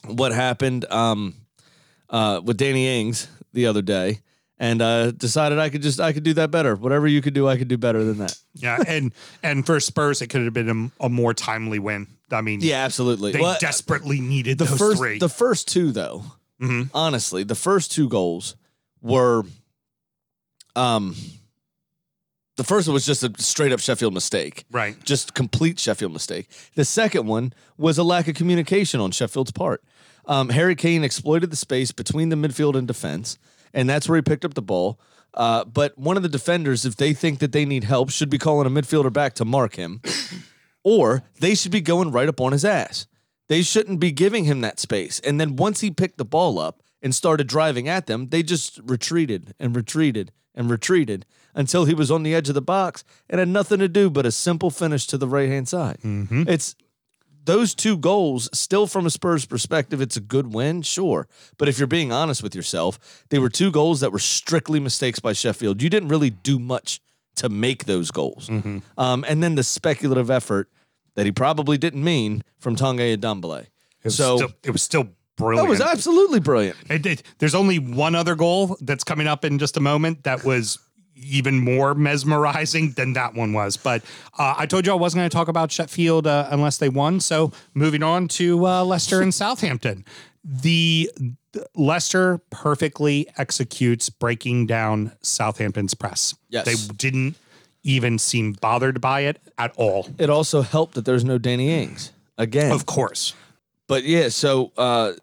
what happened um, uh, with Danny Ings the other day, and uh, decided I could just I could do that better. Whatever you could do, I could do better than that. [LAUGHS] yeah, and and for Spurs, it could have been a, a more timely win. I mean, Yeah, absolutely. they Well, desperately needed the those first three. the first two though, Mhm. honestly, the first two goals were um the first one was just a straight up Sheffield mistake. right. Just complete Sheffield mistake. The second one was a lack of communication on Sheffield's part. Um, Harry Kane exploited the space between the midfield and defense, and that's where he picked up the ball. Uh, but one of the defenders, if they think that they need help, should be calling a midfielder back to mark him, [COUGHS] or they should be going right up on his ass. They shouldn't be giving him that space. And then once he picked the ball up and started driving at them, they just retreated and retreated and retreated until he was on the edge of the box and had nothing to do but a simple finish to the right hand side. It's those two goals, still from a Spurs perspective, it's a good win, sure. But if you're being honest with yourself, they were two goals that were strictly mistakes by Sheffield. You didn't really do much to make those goals. Um, and then the speculative effort that he probably didn't mean from. It was So still, it was still brilliant. that was absolutely brilliant. It, it- there's only one other goal that's coming up in just a moment that was even more mesmerizing than that one was. But uh, I told you I wasn't going to talk about Sheffield uh, unless they won. So moving on to uh, Leicester and Southampton. The the- Leicester perfectly executes breaking down Southampton's press. Yes. They didn't even seem bothered by it at all. It also helped that there's no Danny Ings again. Of course. But yeah, so uh,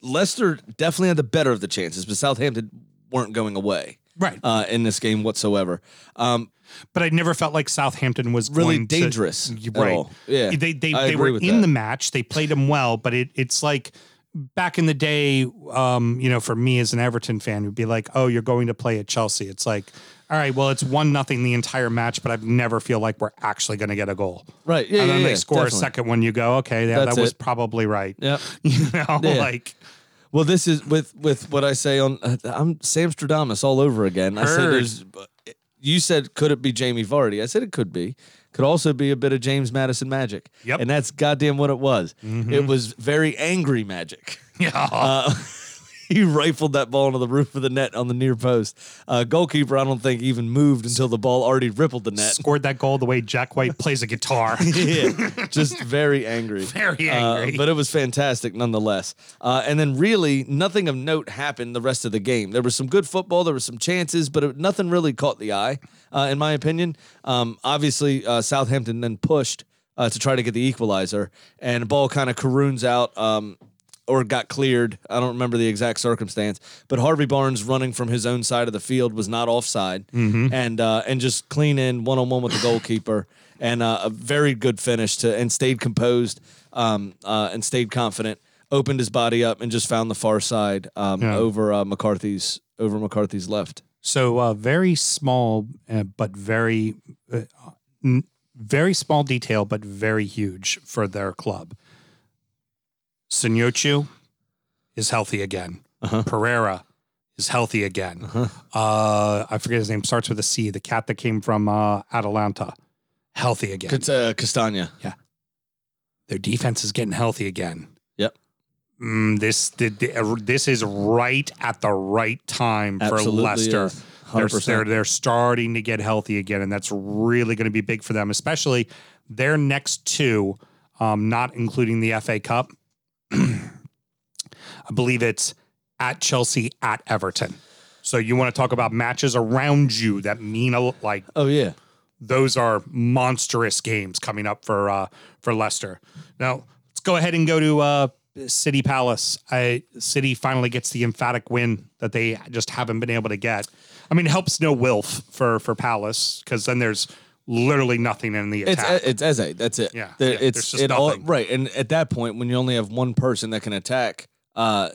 Leicester definitely had the better of the chances, but Southampton weren't going away Right. uh, in this game whatsoever. Um, but I never felt like Southampton was Really going to- dangerous at right. all. Yeah, they they, I they were in that. the match. They played them well, but it it's like back in the day. Um, you know, for me as an Everton fan, would be like, oh, you're going to play at Chelsea. It's like, all right, well, it's one nothing the entire match, but I never feel like we're actually going to get a goal. right. Yeah, and then yeah, they yeah, score definitely. a second one. You go, okay, yeah, That's that was it. probably right. Yep. [LAUGHS] You know, Yeah. like Well, this is with with what I say on. Uh, I'm Sam Stradamus all over again. I said there's. You said could it be Jamie Vardy? I said it could be. Could also be a bit of James Maddison magic. Yep. Mm-hmm. And that's goddamn what it was. It was very angry magic. [LAUGHS] yeah, Uh, [LAUGHS] [LAUGHS] he rifled that ball into the roof of the net on the near post. Uh, goalkeeper, I don't think even moved until the ball already rippled the net. scored that goal the way Jack White plays a guitar. [LAUGHS] yeah, just very angry. [LAUGHS] Very Uh, angry. but it was fantastic nonetheless. Uh, and then really nothing of note happened the rest of the game. There was some good football, there were some chances, but it, nothing really caught the eye, uh, in my opinion. Um, obviously, uh, Southampton then pushed uh, to try to get the equalizer, and the ball kind of caroons out. Um, or got cleared. I don't remember the exact circumstance, but Harvey Barnes running from his own side of the field was not offside, and uh, and just clean in one on one with the goalkeeper, [LAUGHS] and uh, a very good finish to and stayed composed um, uh, and stayed confident. Opened his body up and just found the far side um, Yeah. over uh, McCarthy's over McCarthy's left. So uh, very small, uh, but very, uh, n- very small detail, but very huge for their club. Soyuncu is healthy again. Uh-huh. Pereira is healthy again. Uh-huh. Uh, I forget his name. Starts with a C. The cat that came from uh, Atalanta, healthy again. Cast- uh, Castagna. Yeah, their defense is getting healthy again. Yep. Mm, this the, the, uh, this is right at the right time for Absolutely Leicester. is. They're, they're they're starting to get healthy again, and that's really going to be big for them, especially their next two, um, not including the FA Cup. I believe it's at Chelsea, at Everton. So you want to talk about matches around you that mean a, like Oh yeah. those are monstrous games coming up for uh, for Leicester. Now let's go ahead and go to uh, City Palace. I, City finally gets the emphatic win that they just haven't been able to get. I mean, it helps no Wilf for for Palace because then there's literally nothing in the It's attack. it's Eze. That's it. Yeah, There- yeah, it's it all nothing. right. And at that point, when you only have one person that can attack, uh,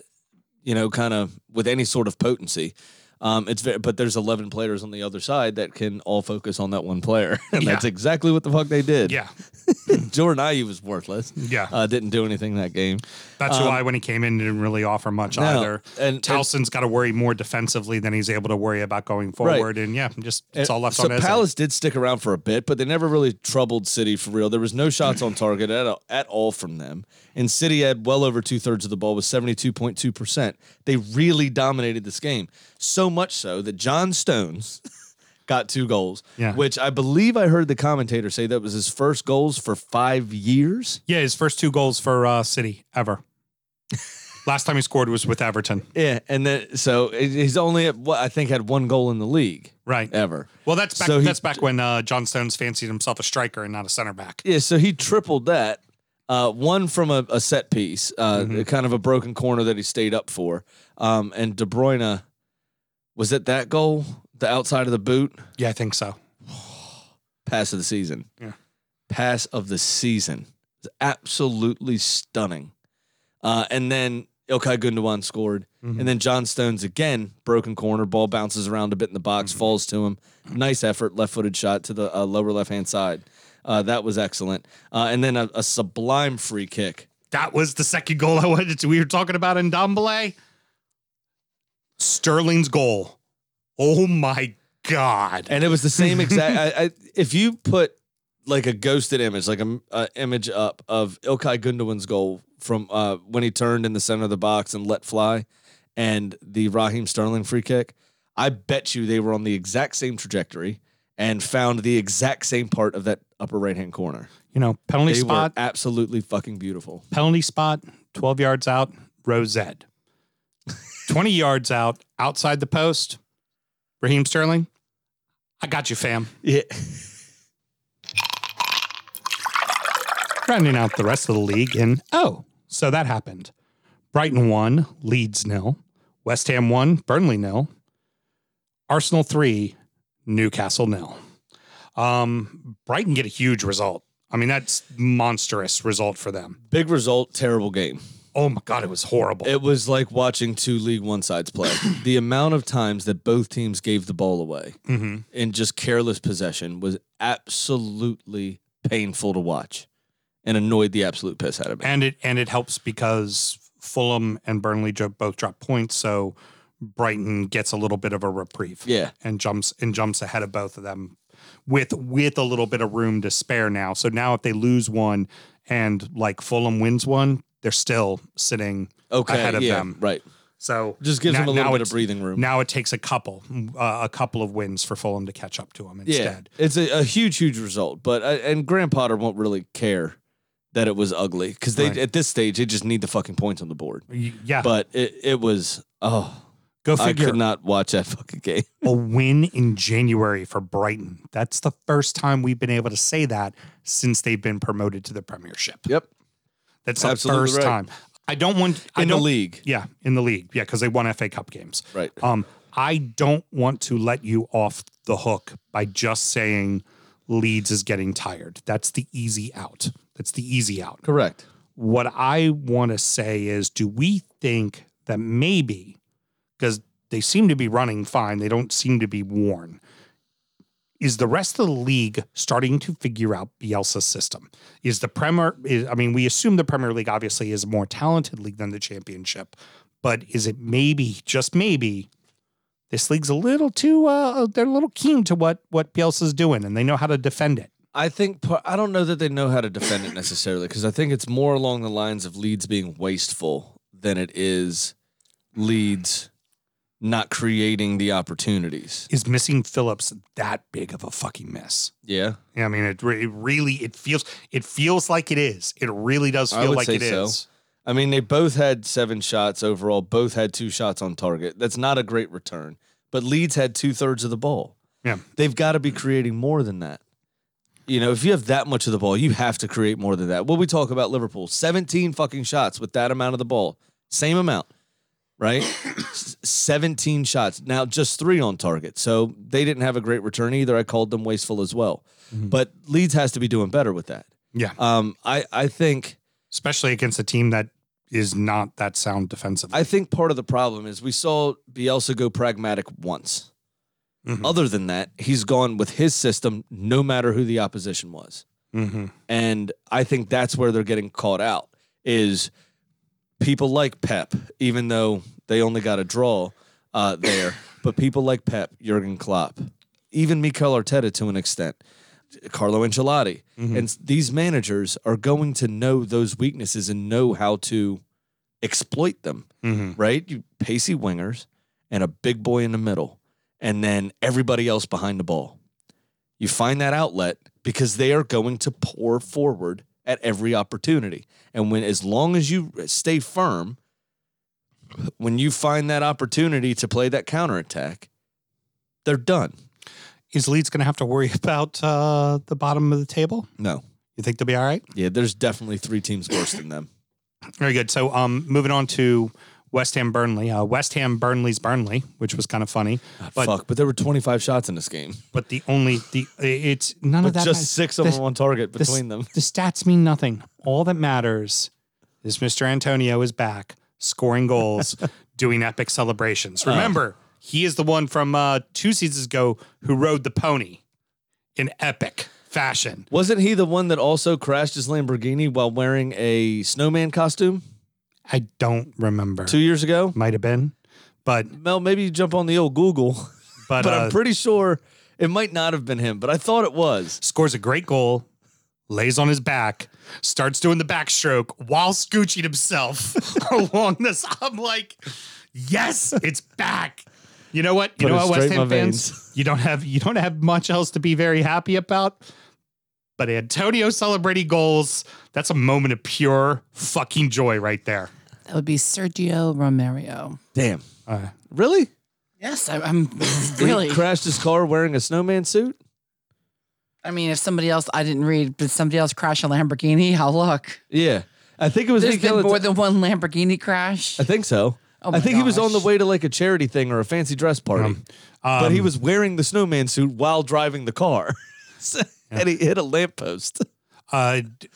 you know, kind of with any sort of potency, um, it's very. But there's 11 players on the other side that can all focus on that one player, [LAUGHS] and Yeah. that's exactly what the fuck they did. yeah, [LAUGHS] Jordan Ayew was worthless. Yeah. uh, didn't do anything that game. that's why when he came in, didn't really offer much Um, No, either. and- Townsend's got to worry more defensively than he's able to worry about going forward. And yeah, just it's all left so on Eze. Palace did stick around for a bit, but they never really troubled City for real. There was no shots on target at, at all from them. And City had well over two thirds of the ball with 72.2%. They really dominated this game. So much so that John Stones [LAUGHS] got two goals, Yeah. which I believe I heard the commentator say that was his first goals for five years. Yeah, his first two goals for uh, City ever. [LAUGHS] Last time he scored was with Everton. Yeah. And then, so he's only, at, what I think, had one goal in the league Right. ever. Well, that's back. So he- that's back when uh, John Stones fancied himself a striker and not a center back. Yeah, so he tripled that. Uh, one from a, a set piece, uh, Mm-hmm. kind of a broken corner that he stayed up for. Um, and De Bruyne, was it that goal? The outside of the boot? Yeah, I think so. [SIGHS] Pass of the season. Yeah. Pass of the season. It's absolutely stunning. Uh, and then Ilkay Gundogan scored. Mm-hmm. And then John Stones again, broken corner, ball bounces around a bit in the box, Mm-hmm. falls to him. Nice effort, left footed shot to the uh, lower left hand side. Uh, that was excellent. Uh, and then a, a sublime free kick. That was the second goal I wanted to. We were talking about Ndombele. Sterling's goal. Oh my god! And it was the same exact. I, I, if you put like a ghosted image, like a, a image up of Ilkay Gundogan's goal from uh, when he turned in the center of the box and let fly, and the Raheem Sterling free kick, I bet you they were on the exact same trajectory and found the exact same part of that upper right hand corner. You know, penalty They spot, were absolutely fucking beautiful. penalty spot, 12 yards out, row Z. 20 yards out, outside the post, Raheem Sterling, I got you, fam. Yeah. Rounding out the rest of the league, and oh, so that happened. Brighton won, Leeds nil. West Ham won, Burnley nil. Arsenal three, Newcastle nil. Um, Brighton get a huge result. I mean, that's monstrous result for them. Big result, terrible game. Oh my god, it was horrible. It was like watching two League One sides play. [CLEARS THROAT] the amount of times that both teams gave the ball away hmm in just careless possession was absolutely painful to watch and annoyed the absolute piss out of me. and it and it helps because Fulham and Burnley both drop points, so Brighton gets a little bit of a reprieve. Yeah. and jumps and jumps ahead of both of them with with a little bit of room to spare now. So now if they lose one and like Fulham wins one, they're still sitting Okay, ahead of yeah, them. right. So Just gives now- them a little bit of breathing room. Now it takes a couple, uh, a couple of wins for Fulham to catch up to them instead. Yeah, it's a, a huge, huge result. But uh, and Graham Potter won't really care that it was ugly because they Right. at this stage they just need the fucking points on the board. Yeah, But it it was oh go figure. I could not watch that fucking game. a win in January for Brighton. That's the first time we've been able to say that since they've been promoted to the Premiership. Yep, That's the first right. time. I don't want in the don't, league, Yeah, in the league. Yeah, because they won FA Cup games. right? Um, I don't want to let you off the hook by just saying Leeds is getting tired. That's the easy out. That's the easy out. Correct. What I want to say is, do we think that maybe because they seem to be running fine, they don't seem to be worn. Is the rest of the league starting to figure out Bielsa's system? Is the Premier? Is, I mean, we assume the Premier League obviously is a more talented league than the Championship, but is it maybe just maybe this league's a little too? Uh, they're a little keen to what what Bielsa's doing, and they know how to defend it. I think I don't know that they know how to defend it necessarily because I think it's more along the lines of Leeds being wasteful than it is Leeds not creating the opportunities. Is missing Phillips that big of a fucking miss? Yeah, Yeah, I mean, it, re- it really it feels it feels like it is. It really does feel like it is. so. I mean, they both had seven shots overall. Both had two shots on target. That's not a great return. But Leeds had two thirds of the ball. Yeah. They've got to be creating more than that. You know, if you have that much of the ball, you have to create more than that. What we talk about Liverpool, 17 fucking shots with that amount of the ball. Same amount, right? 17 shots. Now just 3 on target. So they didn't have a great return either. I called them wasteful as well. But Leeds has to be doing better with that. Yeah, Um I I think especially against a team that is not that sound defensively. I think part of the problem is we saw Bielsa go pragmatic once. Mhm. Other than that, he's gone with his system no matter who the opposition was. hmm And I think that's where they're getting caught out is people like Pep, even though they only got a draw uh, there, but people like Pep, Jurgen Klopp, even Mikel Arteta to an extent, Carlo Ancelotti, and these managers are going to know those weaknesses and know how to exploit them hmm right? You pacey wingers and a big boy in the middle, and then everybody else behind the ball. You find that outlet because they are going to pour forward at every opportunity. And when as long as you stay firm, when you find that opportunity to play that counterattack, they're done. Is Leeds going to have to worry [LAUGHS] about uh, the bottom of the table? No. You think they'll be all right? Yeah, there's definitely three teams worse than them. Very good. So, um, moving on to West Ham Burnley. Uh, West Ham Burnley's Burnley, which was kind of funny, but Fuck, but there were 25 shots in this game. but the only the it's none of that. just matters. six of The- them on target the s- between them. The stats mean nothing. All that matters is Mr. Antonio is back, scoring goals, [LAUGHS] doing epic celebrations. Remember, he is the one from uh, two seasons ago who rode the pony in epic fashion. Wasn't he the one that also crashed his Lamborghini while wearing a snowman costume I don't remember. two years ago? Might have been, but Mel, maybe you jump on the old Google, [LAUGHS] but, but uh, I'm pretty sure it might not have been him, but I thought it was. scores a great goal, lays on his back, starts doing the backstroke while scooching himself [LAUGHS] along this. I'm like, yes, it's back. You know what? You Put know what, West Ham fans? veins. You don't have you don't have much else to be very happy about. But Antonio celebrating goals, that's a moment of pure fucking joy right there. That would be Sergio Romero. Damn. Uh, Really? Yes, I, I'm He really. crashed his car wearing a snowman suit? I mean, if somebody else, I didn't read, but somebody else crashed a Lamborghini, [LAUGHS] I'll look. Yeah. I think it was There's Michail been more Ant- than one Lamborghini crash. I think so. Oh I my think he was on the way to like a charity thing or a fancy dress party. but he um, was wearing the snowman suit while driving the car. [LAUGHS] So- [LAUGHS] and he hit a lamppost. [LAUGHS] uh, D-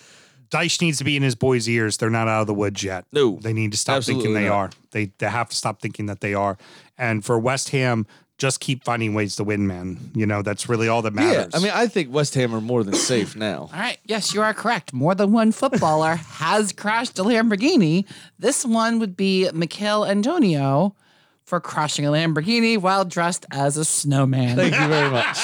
needs to be in his boys' ears. They're not out of the woods yet. No, They need to stop thinking they not. are. They they have to stop thinking that they are. And for West Ham, just keep finding ways to win, man. You know, that's really all that matters. Yeah. matters. I mean, I think West Ham are more than safe now. All right. Yes, you are correct. More than one footballer [LAUGHS] has crashed a Lamborghini. This one would be Michail Antonio for crashing a Lamborghini while dressed as a snowman. Thank you very much.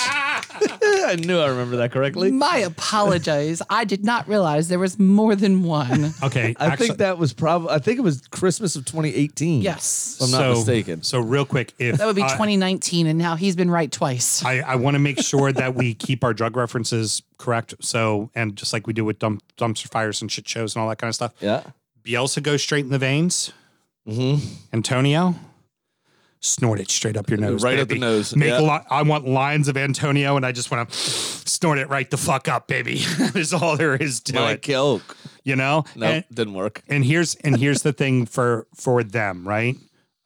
[LAUGHS] I knew I remember that correctly. My apologies. I did not realize there was more than one. [LAUGHS] okay, I actually- think that was probably. I think it was Christmas of 2018. Yes. if I'm not mistaken. So real quick, if That would be I- 2019, and now he's been right twice. I, I want to make sure that we keep our drug references correct. So, and just like we do with dump, dumpster fires and shit shows and all that kind of stuff, Yeah. Bielsa goes straight in the veins. Mm-hmm. Antonio, snort it straight up your nose, Right up baby. the nose, Make a lot. I want lines of Antonio, and I just want to snort it right the fuck up, baby. [LAUGHS] is all there is to My it. Oak. You know. No, And- didn't work. and here's and here's the thing for for them, right?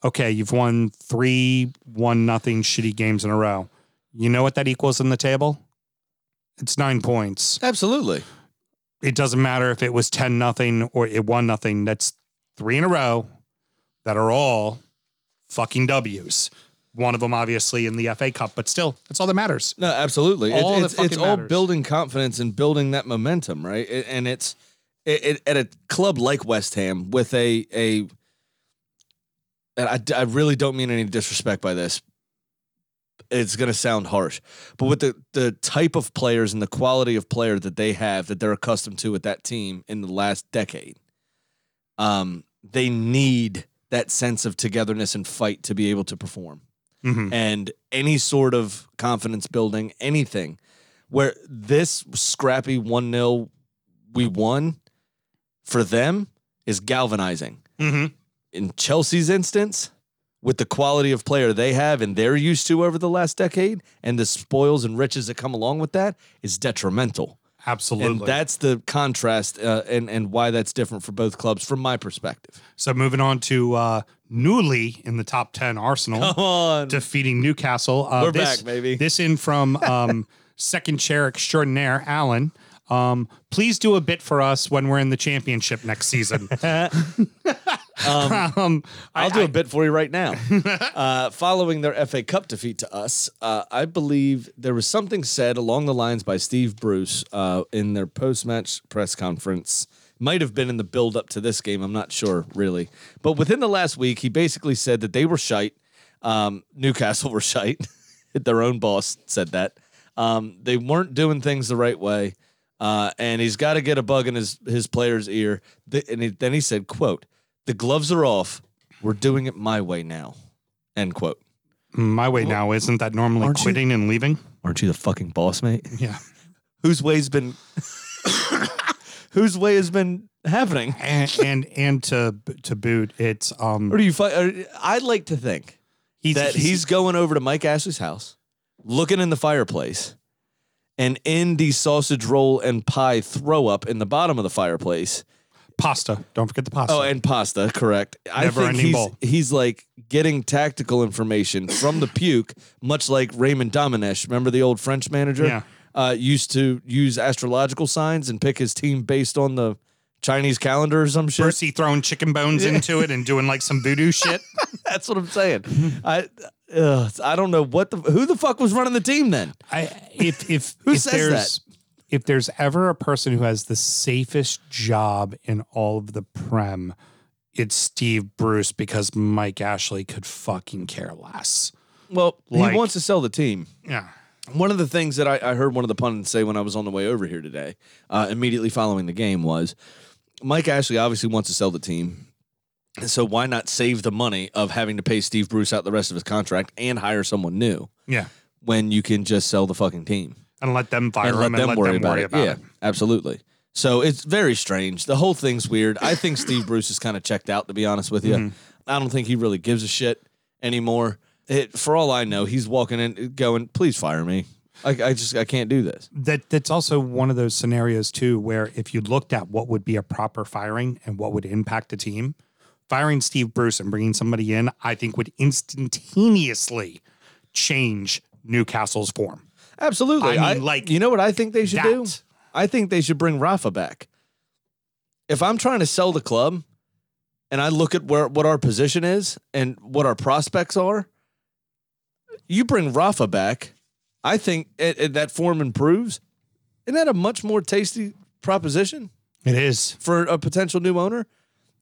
Okay, you've won three one nothing shitty games in a row. You know what that equals in the table? It's nine points. Absolutely. It doesn't matter if it was ten nothing or it won nothing. That's three in a row that are all fucking W's. One of them obviously in the FA Cup, but still, that's all that matters. No, absolutely. All it's it's fucking all matters. building confidence and building that momentum, right? It- and it's it, it, at a club like West Ham with a a. And I, I really don't mean any disrespect by this. It's going to sound harsh, but with the the type of players and the quality of player that they have that they're accustomed to with that team in the last decade, um, they need that sense of togetherness and fight to be able to perform Mhm. and any sort of confidence building, anything where this scrappy 1 0 we won for them is galvanizing. Mhm. In Chelsea's instance, with the quality of player they have and they're used to over the last decade and the spoils and riches that come along with that is detrimental. Absolutely. And that's the contrast uh, and, and why that's different for both clubs from my perspective. so moving on to uh, newly in the top ten, Arsenal. Come on. defeating Newcastle. Uh, We're this, back, baby. This in from um, [LAUGHS] second chair extraordinaire, Alan. Um, please do a bit for us when we're in the championship next season. [LAUGHS] um, I'll I- do I- a bit for you right now. [LAUGHS] uh, following their FA Cup defeat to us, uh, I believe there was something said along the lines by Steve Bruce uh, in their post-match press conference. Might have been in the build-up to this game. I'm not sure, really. But within the last week, he basically said that they were shite. Um, Newcastle [LAUGHS] were shite. their own boss said that. Um, they weren't doing things the right way. Uh, and he's got to get a bug in his, his player's ear. The, and he, then he said, quote, the gloves are off. We're doing it my way now. End quote. my way now isn't that normally Aren't you- quitting and leaving? Aren't you the fucking boss, mate? Yeah, [LAUGHS] Whose way's been [LAUGHS] whose way has been happening? and and, and to to boot, it's um Or do you fi- I'd like to think he's, that he's going over to Mike Ashley's house, looking in the fireplace, and in the sausage roll and pie throw up in the bottom of the fireplace. pasta. Don't forget the pasta. Oh, and pasta, correct. I Never think ending he's, bowl. he's like getting tactical information from the puke, much like Raymond Domenech. Remember the old French manager? Yeah. Uh, used to use astrological signs and pick his team based on the Chinese calendar or some shit. He throwing chicken bones into it and doing like some voodoo shit. [LAUGHS] That's what I'm saying. I uh, I don't know what the who the fuck was running the team then. I if if [LAUGHS] Who if says there's if there's ever a person who has the safest job in all of the prem, it's Steve Bruce because Mike Ashley could fucking care less. Well, Like- he wants to sell the team. Yeah. One of the things that I, I heard one of the pundits say when I was on the way over here today, uh, immediately following the game, was Mike Ashley obviously wants to sell the team. And so why not save the money of having to pay Steve Bruce out the rest of his contract and hire someone new Yeah. when you can just sell the fucking team And let them fire and him let and them let worry them about worry it? about yeah, it. absolutely. So it's very strange. The whole thing's weird. I think Steve Bruce is kind of checked out, to be honest with you. Mm-hmm. I don't think he really gives a shit anymore. It, for all I know, he's walking in going, "Please fire me. I, I just I can't do this." That that's also one of those scenarios too, where if you looked at what would be a proper firing and what would impact a team, firing Steve Bruce and bringing somebody in, I think would instantaneously change Newcastle's form. Absolutely. I mean, like, you know what I think they should do? I think they should bring Rafa back. If I'm trying to sell the club and I look at where what our position is and what our prospects are, you bring Rafa back, I think it, it- that form improves. Isn't that a much more tasty proposition It is. for a potential new owner?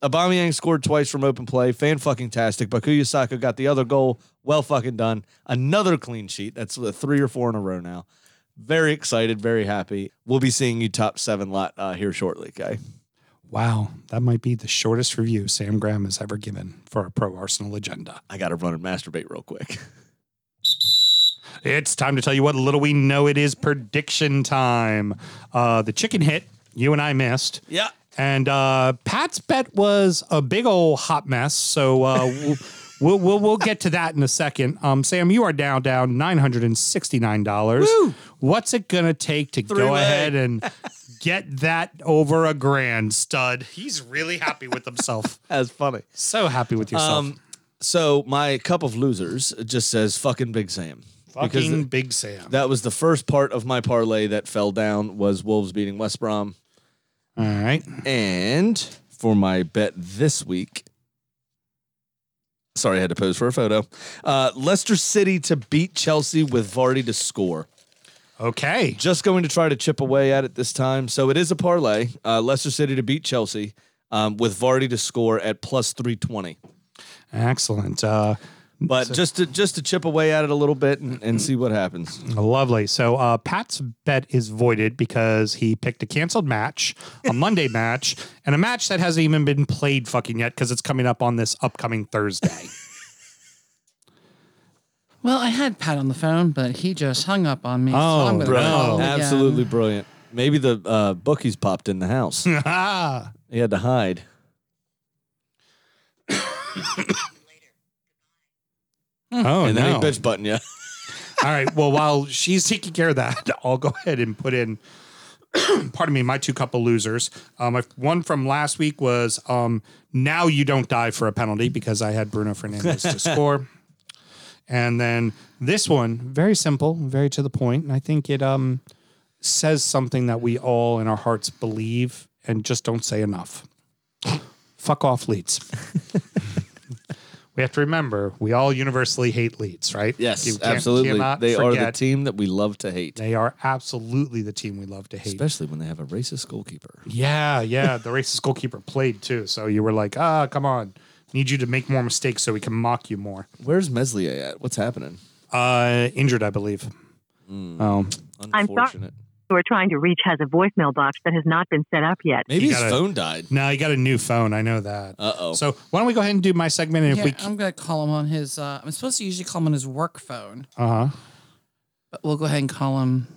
Aubameyang scored twice from open play. Fan fucking tastic. Bukayo Saka got the other goal. Well fucking done. Another clean sheet. That's three or four in a row now. Very excited. Very happy. We'll be seeing you top seven lot uh, here shortly, guy. Wow, that might be the shortest review Sam Graham has ever given for a pro Arsenal agenda. I got to run and masturbate real quick. [LAUGHS] It's time to tell you what little we know. It is prediction time. Uh, the chicken hit. You and I missed. Yeah. And uh, Pat's bet was a big old hot mess. So uh, [LAUGHS] we'll, we'll we'll we'll get to that in a second. Um, Sam, you are down down nine hundred and sixty nine dollars. What's it gonna take to go Three-way. ahead and [LAUGHS] get that over a grand, stud? He's really happy with himself. [LAUGHS] That's funny. so happy with yourself. Um, so my cup of losers just says fucking Big Sam. Because Fucking Big Sam. That was the first part of my parlay that fell down was Wolves beating West Brom. All right. And for my bet this week, sorry, I had to pose for a photo. Uh, Leicester City to beat Chelsea with Vardy to score. Okay. Just going to try to chip away at it this time. So it is a parlay. Uh, Leicester City to beat Chelsea um, with Vardy to score at plus 320. Excellent. Uh, But just to just to chip away at it a little bit and, and see what happens. Lovely. So uh, Pat's bet is voided because he picked a canceled match, a [LAUGHS] Monday match, and a match that hasn't even been played fucking yet because it's coming up on this upcoming Thursday. [LAUGHS] Well, I had Pat on the phone, but he just hung up on me. Oh, so I'm bro. call him again. Absolutely brilliant. Maybe the uh, bookies popped in the house. ah, [LAUGHS] he had to hide. [COUGHS] [COUGHS] [COUGHS] oh and then no! he bitch button you. [LAUGHS] All right. Well, while she's taking care of that, [LAUGHS] I'll go ahead and put in. [CLEARS THROAT] pardon me, my two couple losers. Um, one from last week was um, now you don't die for a penalty because I had Bruno Fernandes to score. [LAUGHS] And then this one, very simple, very to the point, and I think it um says something that we all in our hearts believe and just don't say enough. Fuck off Leeds. We have to remember we all universally hate Leeds, right? Yes, You can't- absolutely. cannot They are the team that we love to hate, They are absolutely the team we love to hate. especially when they have a racist goalkeeper. Yeah, yeah. The racist goalkeeper played too. So you were like, ah, come on. Need you to make more mistakes so we can mock you more. Where's Meslier at? What's happening? Uh, injured, I believe. I'm sorry. Unfortunate. Who are trying to reach has a voicemail box that has not been set up yet. Maybe his phone died. no, he got a new phone. I know that. Uh oh. So why don't we go ahead and do my segment? And Yeah, if we, I'm gonna call him on his. Uh, I'm supposed to usually call him on his work phone, uh huh, but we'll go ahead and call him.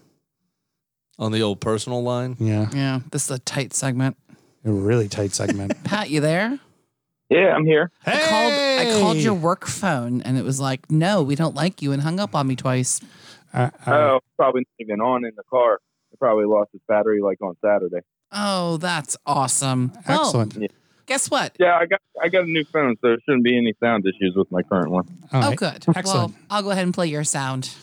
On the old personal line. yeah, Yeah, this is a tight segment. a really tight segment. [LAUGHS] Pat, you there? Yeah, I'm here. I called. I called your work phone, and it was like, "No, we don't like you," and hung up on me twice. Uh, uh, Oh, probably not even on in the car. It probably lost its battery like on Saturday. Oh, that's awesome. Well, excellent. guess what? Yeah, I got I got a new phone, so there shouldn't be any sound issues with my current one. All Oh, right. good. Excellent. Well, I'll go ahead and play your sound.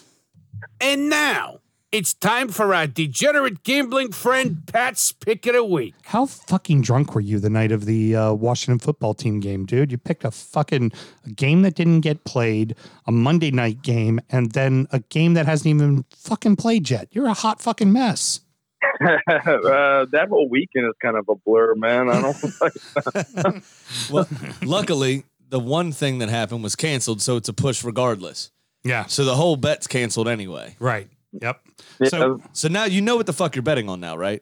And now it's time for our degenerate gambling friend Pat's pick of the week. How fucking drunk were you the night of the uh, Washington football team game, dude? You picked a fucking a game that didn't get played, a Monday night game, and then a game that hasn't even fucking played yet. You're a hot fucking mess. [LAUGHS] uh, that whole weekend is kind of a blur, man. I don't [LAUGHS] like. [LAUGHS] Well, luckily, the one thing that happened was canceled, so it's a push regardless. Yeah. So the whole bet's canceled anyway. Right. Yep. Yeah, So So now you know what the fuck you're betting on now, right?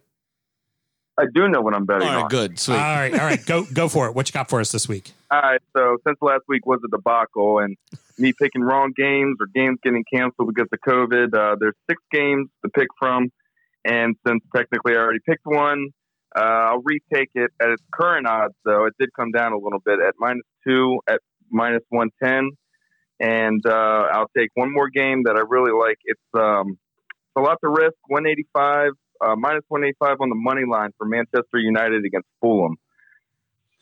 I do know what I'm betting All right, on. good, sweet. All right, all right, go go for it. What you got for us this week? All right, so since last week was a debacle and me picking wrong games or games getting canceled because of COVID, uh, there's six games to pick from. And since technically I already picked one, uh, I'll retake it at its current odds, though. It did come down a little bit at minus two, at minus 110. And uh, I'll take one more game that I really like. It's, um, it's a lot to risk 185, uh, minus 185 on the money line for Manchester United against Fulham.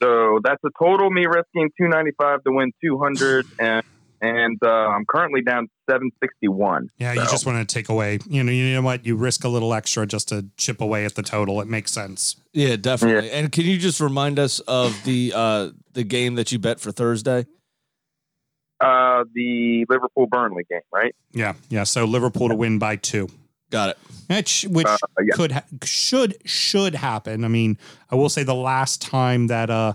So that's a total me risking 295 to win 200 [LAUGHS] and and uh, I'm currently down 761. Yeah, you just want to take away. You know, you know what? You risk a little extra just to chip away at the total. It makes sense. Yeah, definitely. And can you just remind us of the uh the game that you bet for Thursday? uh, the Liverpool Burnley game, right? Yeah, yeah. So Liverpool to win by two. Got it. Which, which Uh, yeah. could ha- should should happen. I mean, I will say the last time that uh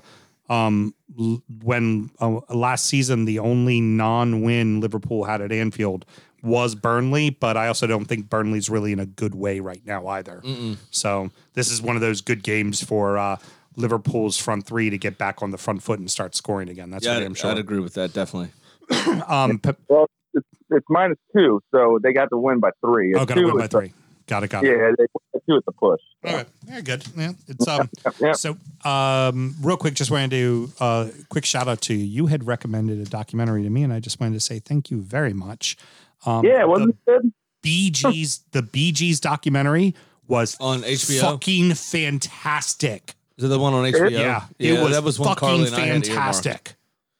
um l- when uh, last season the only non-win Liverpool had at Anfield was Burnley, but I also don't think Burnley's really in a good way right now either. So this is one of those good games for uh Liverpool's front three to get back on the front foot and start scoring again. That's yeah, for I'd, damn sure. I'd agree with that. Definitely. [COUGHS] Um, Pep- Well, it's, it's minus two, so they got to win by three. oh, got to win by it's a- three. Got it. Got it. Yeah, they two at the push. All right, very good. Yeah, it's um. [LAUGHS] Yeah. So, um, real quick, just wanted to uh, quick shout out to you. You had recommended a documentary to me, and I just wanted to say thank you very much. Um, Yeah, wasn't it good? the Bee Gees, the Bee Gees documentary was On HBO? fucking fantastic. Is it the one on HBO? Yeah, yeah it was, that was one fucking Carly and I had fantastic.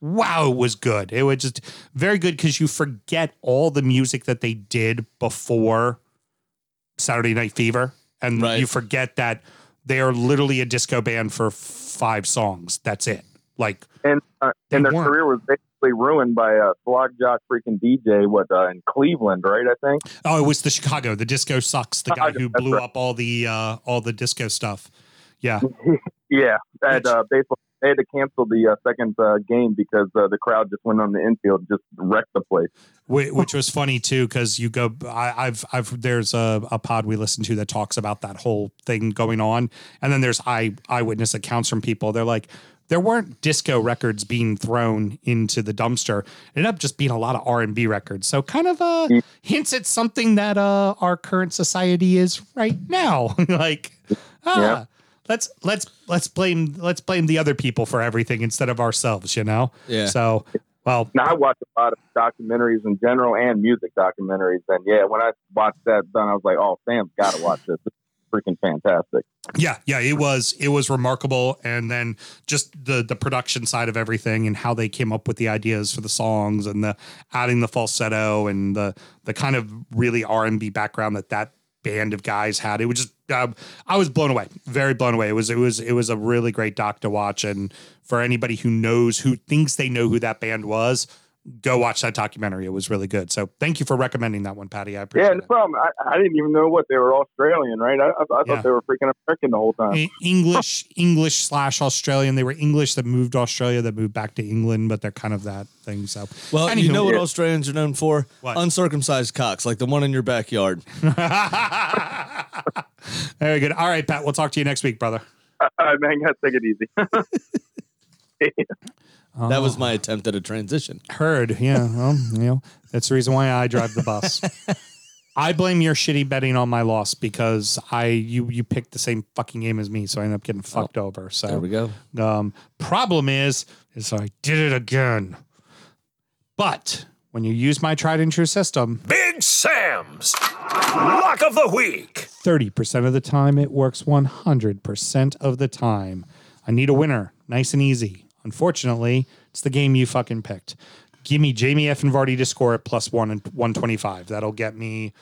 Wow, it was good. It was just very good because you forget all the music that they did before Saturday Night Fever, and Right. you forget that they are literally a disco band for five songs. That's it. Like, And uh, and their weren't. career was basically ruined by a slog jock freaking DJ. What uh, in Cleveland, right? I think. oh, it was the Chicago, the disco sucks, the guy who blew right. up all the uh, all the disco stuff. Yeah, [LAUGHS] Yeah, that Which- uh, basically they had to cancel the uh, second uh, game because uh, the crowd just went on the infield, and just wrecked the place. Which was funny too because you go I, i've i've there's a, a pod we listen to that talks about that whole thing going on and then there's eye eyewitness accounts from people. They're like there weren't disco records being thrown into the dumpster. It ended up just being a lot of r&b records. So kind of uh hints at something that uh our current society is right now. [LAUGHS] Like ah, Yeah. Let's let's let's blame let's blame the other people for everything instead of ourselves you know Yeah. so well Now I watch a lot of documentaries in general and music documentaries, and yeah, when I watched that done, I was like, "Oh, Sam's got to watch this. This is freaking fantastic." Yeah, yeah, it was it was remarkable, and then just the the production side of everything and how they came up with the ideas for the songs and the adding the falsetto and the the kind of really R and B background that that band of guys had. It was just uh, I was blown away, very blown away. It was it was it was a really great doc to watch, and for anybody who knows who thinks they know who that band was. Go watch that documentary. It was really good. So thank you for recommending that one, Patty. I appreciate Yeah, it. no problem. I, I didn't even know what they were Australian, right? I, I, I thought Yeah. they were freaking American the whole time. English, [LAUGHS] English slash Australian. They were English that moved to Australia, that moved back to England, but they're kind of that thing. So, Well, you know what Australians are known for? What? Uncircumcised cocks, like the one in your backyard. [LAUGHS] [LAUGHS] very good. All right, Pat. We'll talk to you next week, brother. Uh, all right, man, guys, take it easy. That was my attempt at a transition. Heard. Yeah. [LAUGHS] Well, you know, that's the reason why I drive the bus. [LAUGHS] I blame your shitty betting on my loss because I you you picked the same fucking game as me, so I ended up getting fucked over. So There we go. Um, problem is, is I did it again. But when you use my tried and true system, Big Sam's Lock of the Week. 30% of the time, it works 100% of the time. I need a winner, nice and easy. Unfortunately, it's the game you fucking picked. Give me Jamie F. and Vardy to score at plus one and 125. That'll get me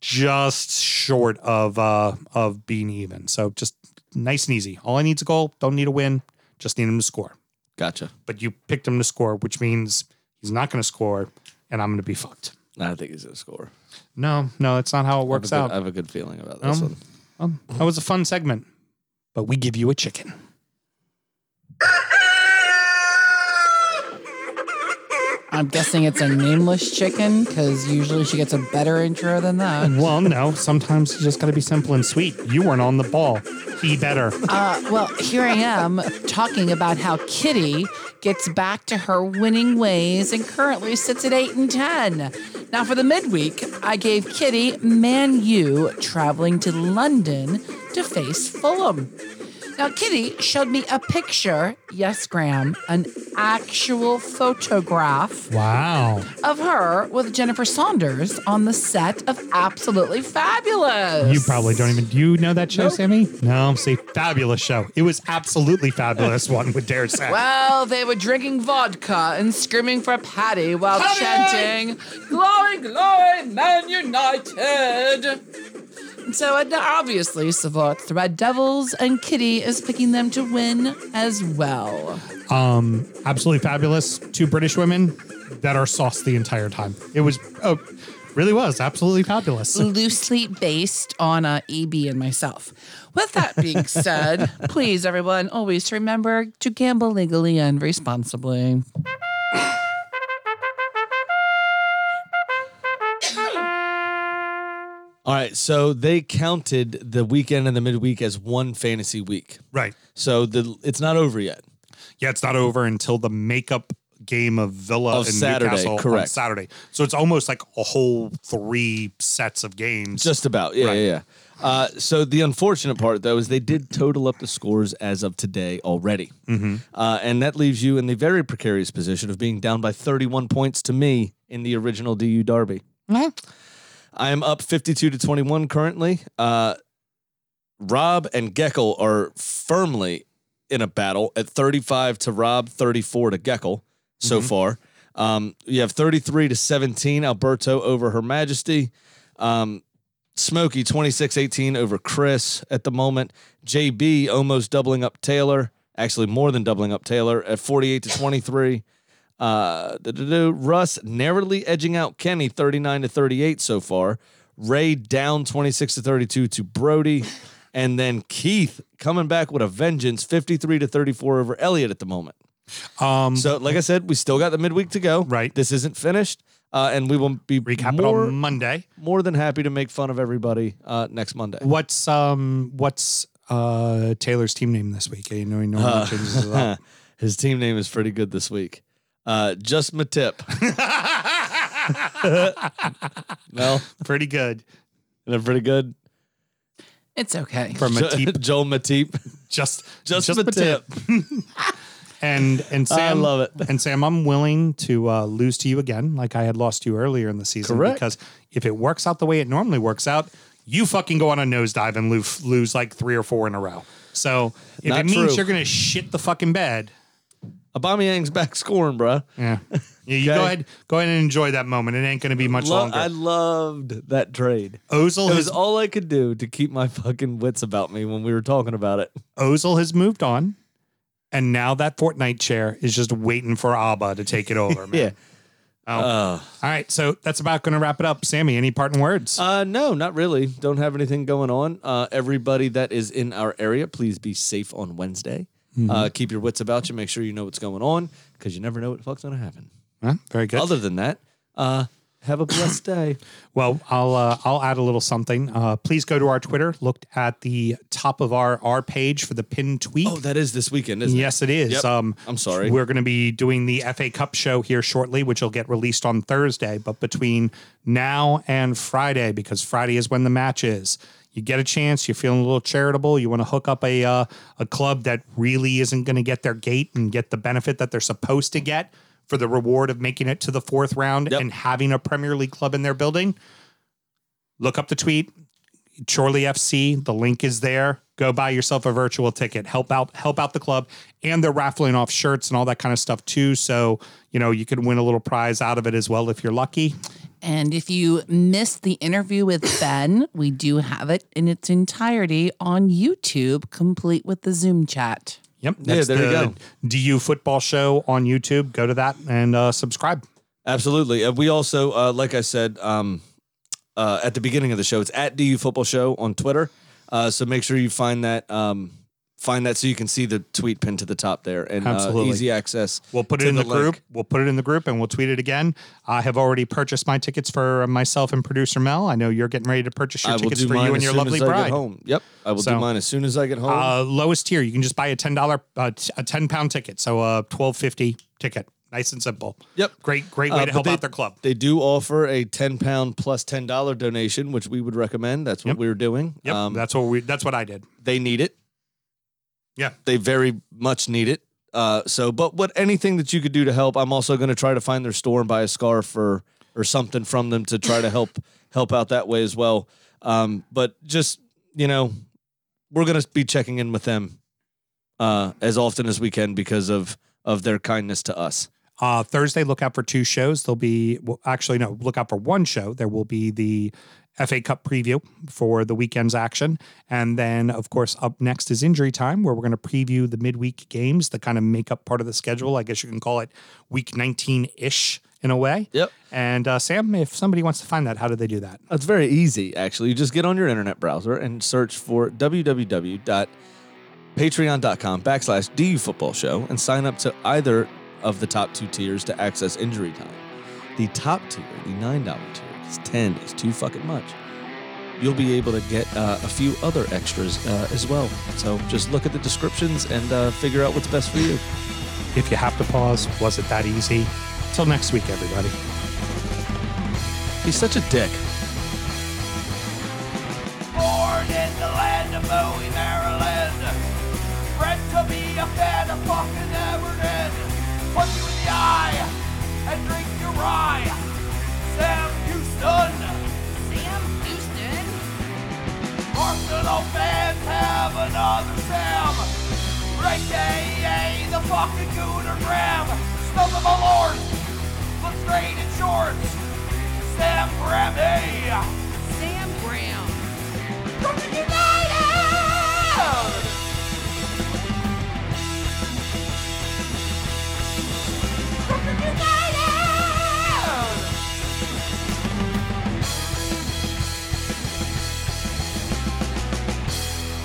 just short of uh of being even. So just nice and easy. All I need is a goal. Don't need a win. Just need him to score. Gotcha. But you picked him to score, which means he's not going to score, and I'm going to be fucked. I don't think he's gonna score. No, no, that's not how it works I a out. I have a good feeling about this Um, one. Um, that was a fun segment, but we give you a chicken. I'm guessing it's a nameless chicken because usually she gets a better intro than that. Well, no, sometimes you just got to be simple and sweet. You weren't on the ball. Be better. Uh, well, here I am talking about how Kitty gets back to her winning ways and currently sits at 8 and 10. Now, for the midweek, I gave Kitty Man U traveling to London to face Fulham. Now, Kitty showed me a picture, yes, Graham, an actual photograph Wow. of her with Jennifer Saunders on the set of Absolutely Fabulous. You probably don't even. Do you know that show, Sammy? No. See, fabulous show. It was absolutely fabulous. [LAUGHS] One would dare say. Well, they were drinking vodka and screaming for Patty while chanting, Glory, glory, Man United! So uh, obviously, Savort, the Red Devils, and Kitty is picking them to win as well. Um, absolutely fabulous. Two British women that are sauce the entire time. It was. Oh, really was absolutely fabulous. Loosely based on uh, EB and myself. With that being [LAUGHS] said, please, everyone, always remember to gamble legally and responsibly. All right, so they counted the weekend and the midweek as one fantasy week. Right. So the it's not over yet. Yeah, it's not over until the makeup game of Villa Of and Saturday, Newcastle on correct. Saturday. So it's almost like a whole three sets of games. Just about. Yeah, Right. yeah, yeah. Uh, so the unfortunate part, though, is they did total up the scores as of today already. Mm-hmm. Uh, and that leaves you in the very precarious position of being down by 31 points to me in the original DU Derby. I am up 52 to 21 currently. Uh, Rob and Geckel are firmly in a battle at 35 to Rob, 34 to Geckel so far. Um, you have 33 to 17, Alberto over Her Majesty. Um, Smokey 26 18 over Chris at the moment. JB almost doubling up Taylor, actually more than doubling up Taylor at 48 to 23. Uh. Russ narrowly edging out Kenny 39 to 38 so far. Ray down 26 to 32 to Brody. And then Keith coming back with a vengeance 53 to 34 over Elliott at the moment. um, So, like I said, we still got the midweek to go. Right. This isn't finished. Uh, and we will be recap more, on Monday. more than happy to make fun of everybody uh, next Monday. What's um what's uh Taylor's team name this week? You know, he normally Uh, changes it up. [LAUGHS] His team name is pretty good this week. Uh, just my tip. [LAUGHS] no, Pretty good. they're pretty good. It's okay. From a teep. [LAUGHS] Joel Matip. Just Just, just Matip. [LAUGHS] And and Sam, I Sam, love it. And Sam, I'm willing to uh, lose to you again, like I had lost you earlier in the season. Correct. Because if it works out the way it normally works out, you fucking go on a nosedive and lose, lose like three or four in a row. So if Not it means true. you're gonna shit the fucking bed, Aubameyang's back scoring, bruh. yeah, [LAUGHS] yeah you Okay. go ahead, go ahead and enjoy that moment. It ain't gonna be much Lo- longer. I loved that trade. Ozil It has was all I could do to keep my fucking wits about me when we were talking about it. Ozil has moved on, and now that Fortnite chair is just waiting for Auba to take it [LAUGHS] over. Man. Yeah. Oh. Uh, All right, so that's about going to wrap it up. Sammy, any parting words? uh, no, not really. Don't have anything going on. Uh, everybody that is in our area, please be safe on Wednesday. Mm-hmm. Uh, keep your wits about you. Make sure you know what's going on because you never know what the fuck's going to happen. Huh? Very good. Other than that, uh, have a blessed day. [COUGHS] Well, I'll uh, I'll add a little something. Uh, please go to our Twitter. Look at the top of our our page for the pinned tweet. Oh, that is this weekend, isn't it? Yes, it is. Yep. Um, I'm sorry. We're going to be doing the FA Cup show here shortly, which will get released on Thursday. But between now and Friday, because Friday is when the match is, you get a chance. You're feeling a little charitable. You want to hook up a uh, a club that really isn't going to get their gate and get the benefit that they're supposed to get for the reward of making it to the fourth round Yep. and having a Premier League club in their building. Look up the tweet. Chorley FC. The link is there. Go buy yourself a virtual ticket. Help out help out the club. And they're raffling off shirts and all that kind of stuff too. So, you know, you can win a little prize out of it as well if you're lucky. And if you missed the interview with Ben, we do have it in its entirety on YouTube, complete with the Zoom chat. Yep. Yeah, That's there you go. DU football show on YouTube. Go to that and uh, subscribe. Absolutely. Uh, we also, uh, like I said um, uh, at the beginning of the show, it's at DU Football Show on Twitter. Uh, so make sure you find that um, find that so you can see the tweet pinned to the top there and uh, Absolutely. easy access. We'll put it to in the, link. group. We'll put it in the group and we'll tweet it again. I have already purchased my tickets for myself and producer Mel. I know you're getting ready to purchase your I will tickets do for mine you as and your soon lovely as I get bride. home. Yep, I will So- do mine as soon as I get home. Uh, lowest tier, you can just buy a ten dollar, uh, t- a ten pound ticket, so a twelve fifty ticket, nice and simple. Yep. great, great way Uh, to but help they- out their club. They do offer a ten pound plus ten dollar donation, which we would recommend. That's what Yep. we're doing. Yep, Um, that's what we. That's what I did. they need it. Yeah. They very much need it. Uh, so, but what anything that you could do to help, I'm also going to try to find their store and buy a scarf or or something from them to try to help [LAUGHS] help out that way as well. Um, but just you know, we're going to be checking in with them uh, as often as we can because of of their kindness to us. Uh, Thursday, look out for two shows. There'll be, well, actually, no, look out for one show. There will be the FA Cup preview for the weekend's action. And then, of course, up next is injury time, where we're going to preview the midweek games that kind of make up part of the schedule. I guess you can call it week 19 ish in a way. Yep. And uh, Sam, if somebody wants to find that, how do they do that? It's very easy, actually. You just get on your internet browser and search for www.patreon.com backslash DU Football Show and sign up to either of the top two tiers to access injury time. The top tier, the $9 tier, because 10 is too fucking much. You'll be able to get uh, a few other extras uh, as well. So just look at the descriptions and uh, figure out what's best for you. If you have to pause, was it that easy? Till next week, everybody. He's such a dick. Born in the land of Bowie, Maryland. Bred to be a fan of fucking Everton. Punch you in the eye and drink your rye. Sam Houston! Sam Houston? Arsenal fans have another Sam! Great day, the fucking Gooner Graham! Stump of my lord! Looks great in shorts! Sam Graham. Sam Graham! United!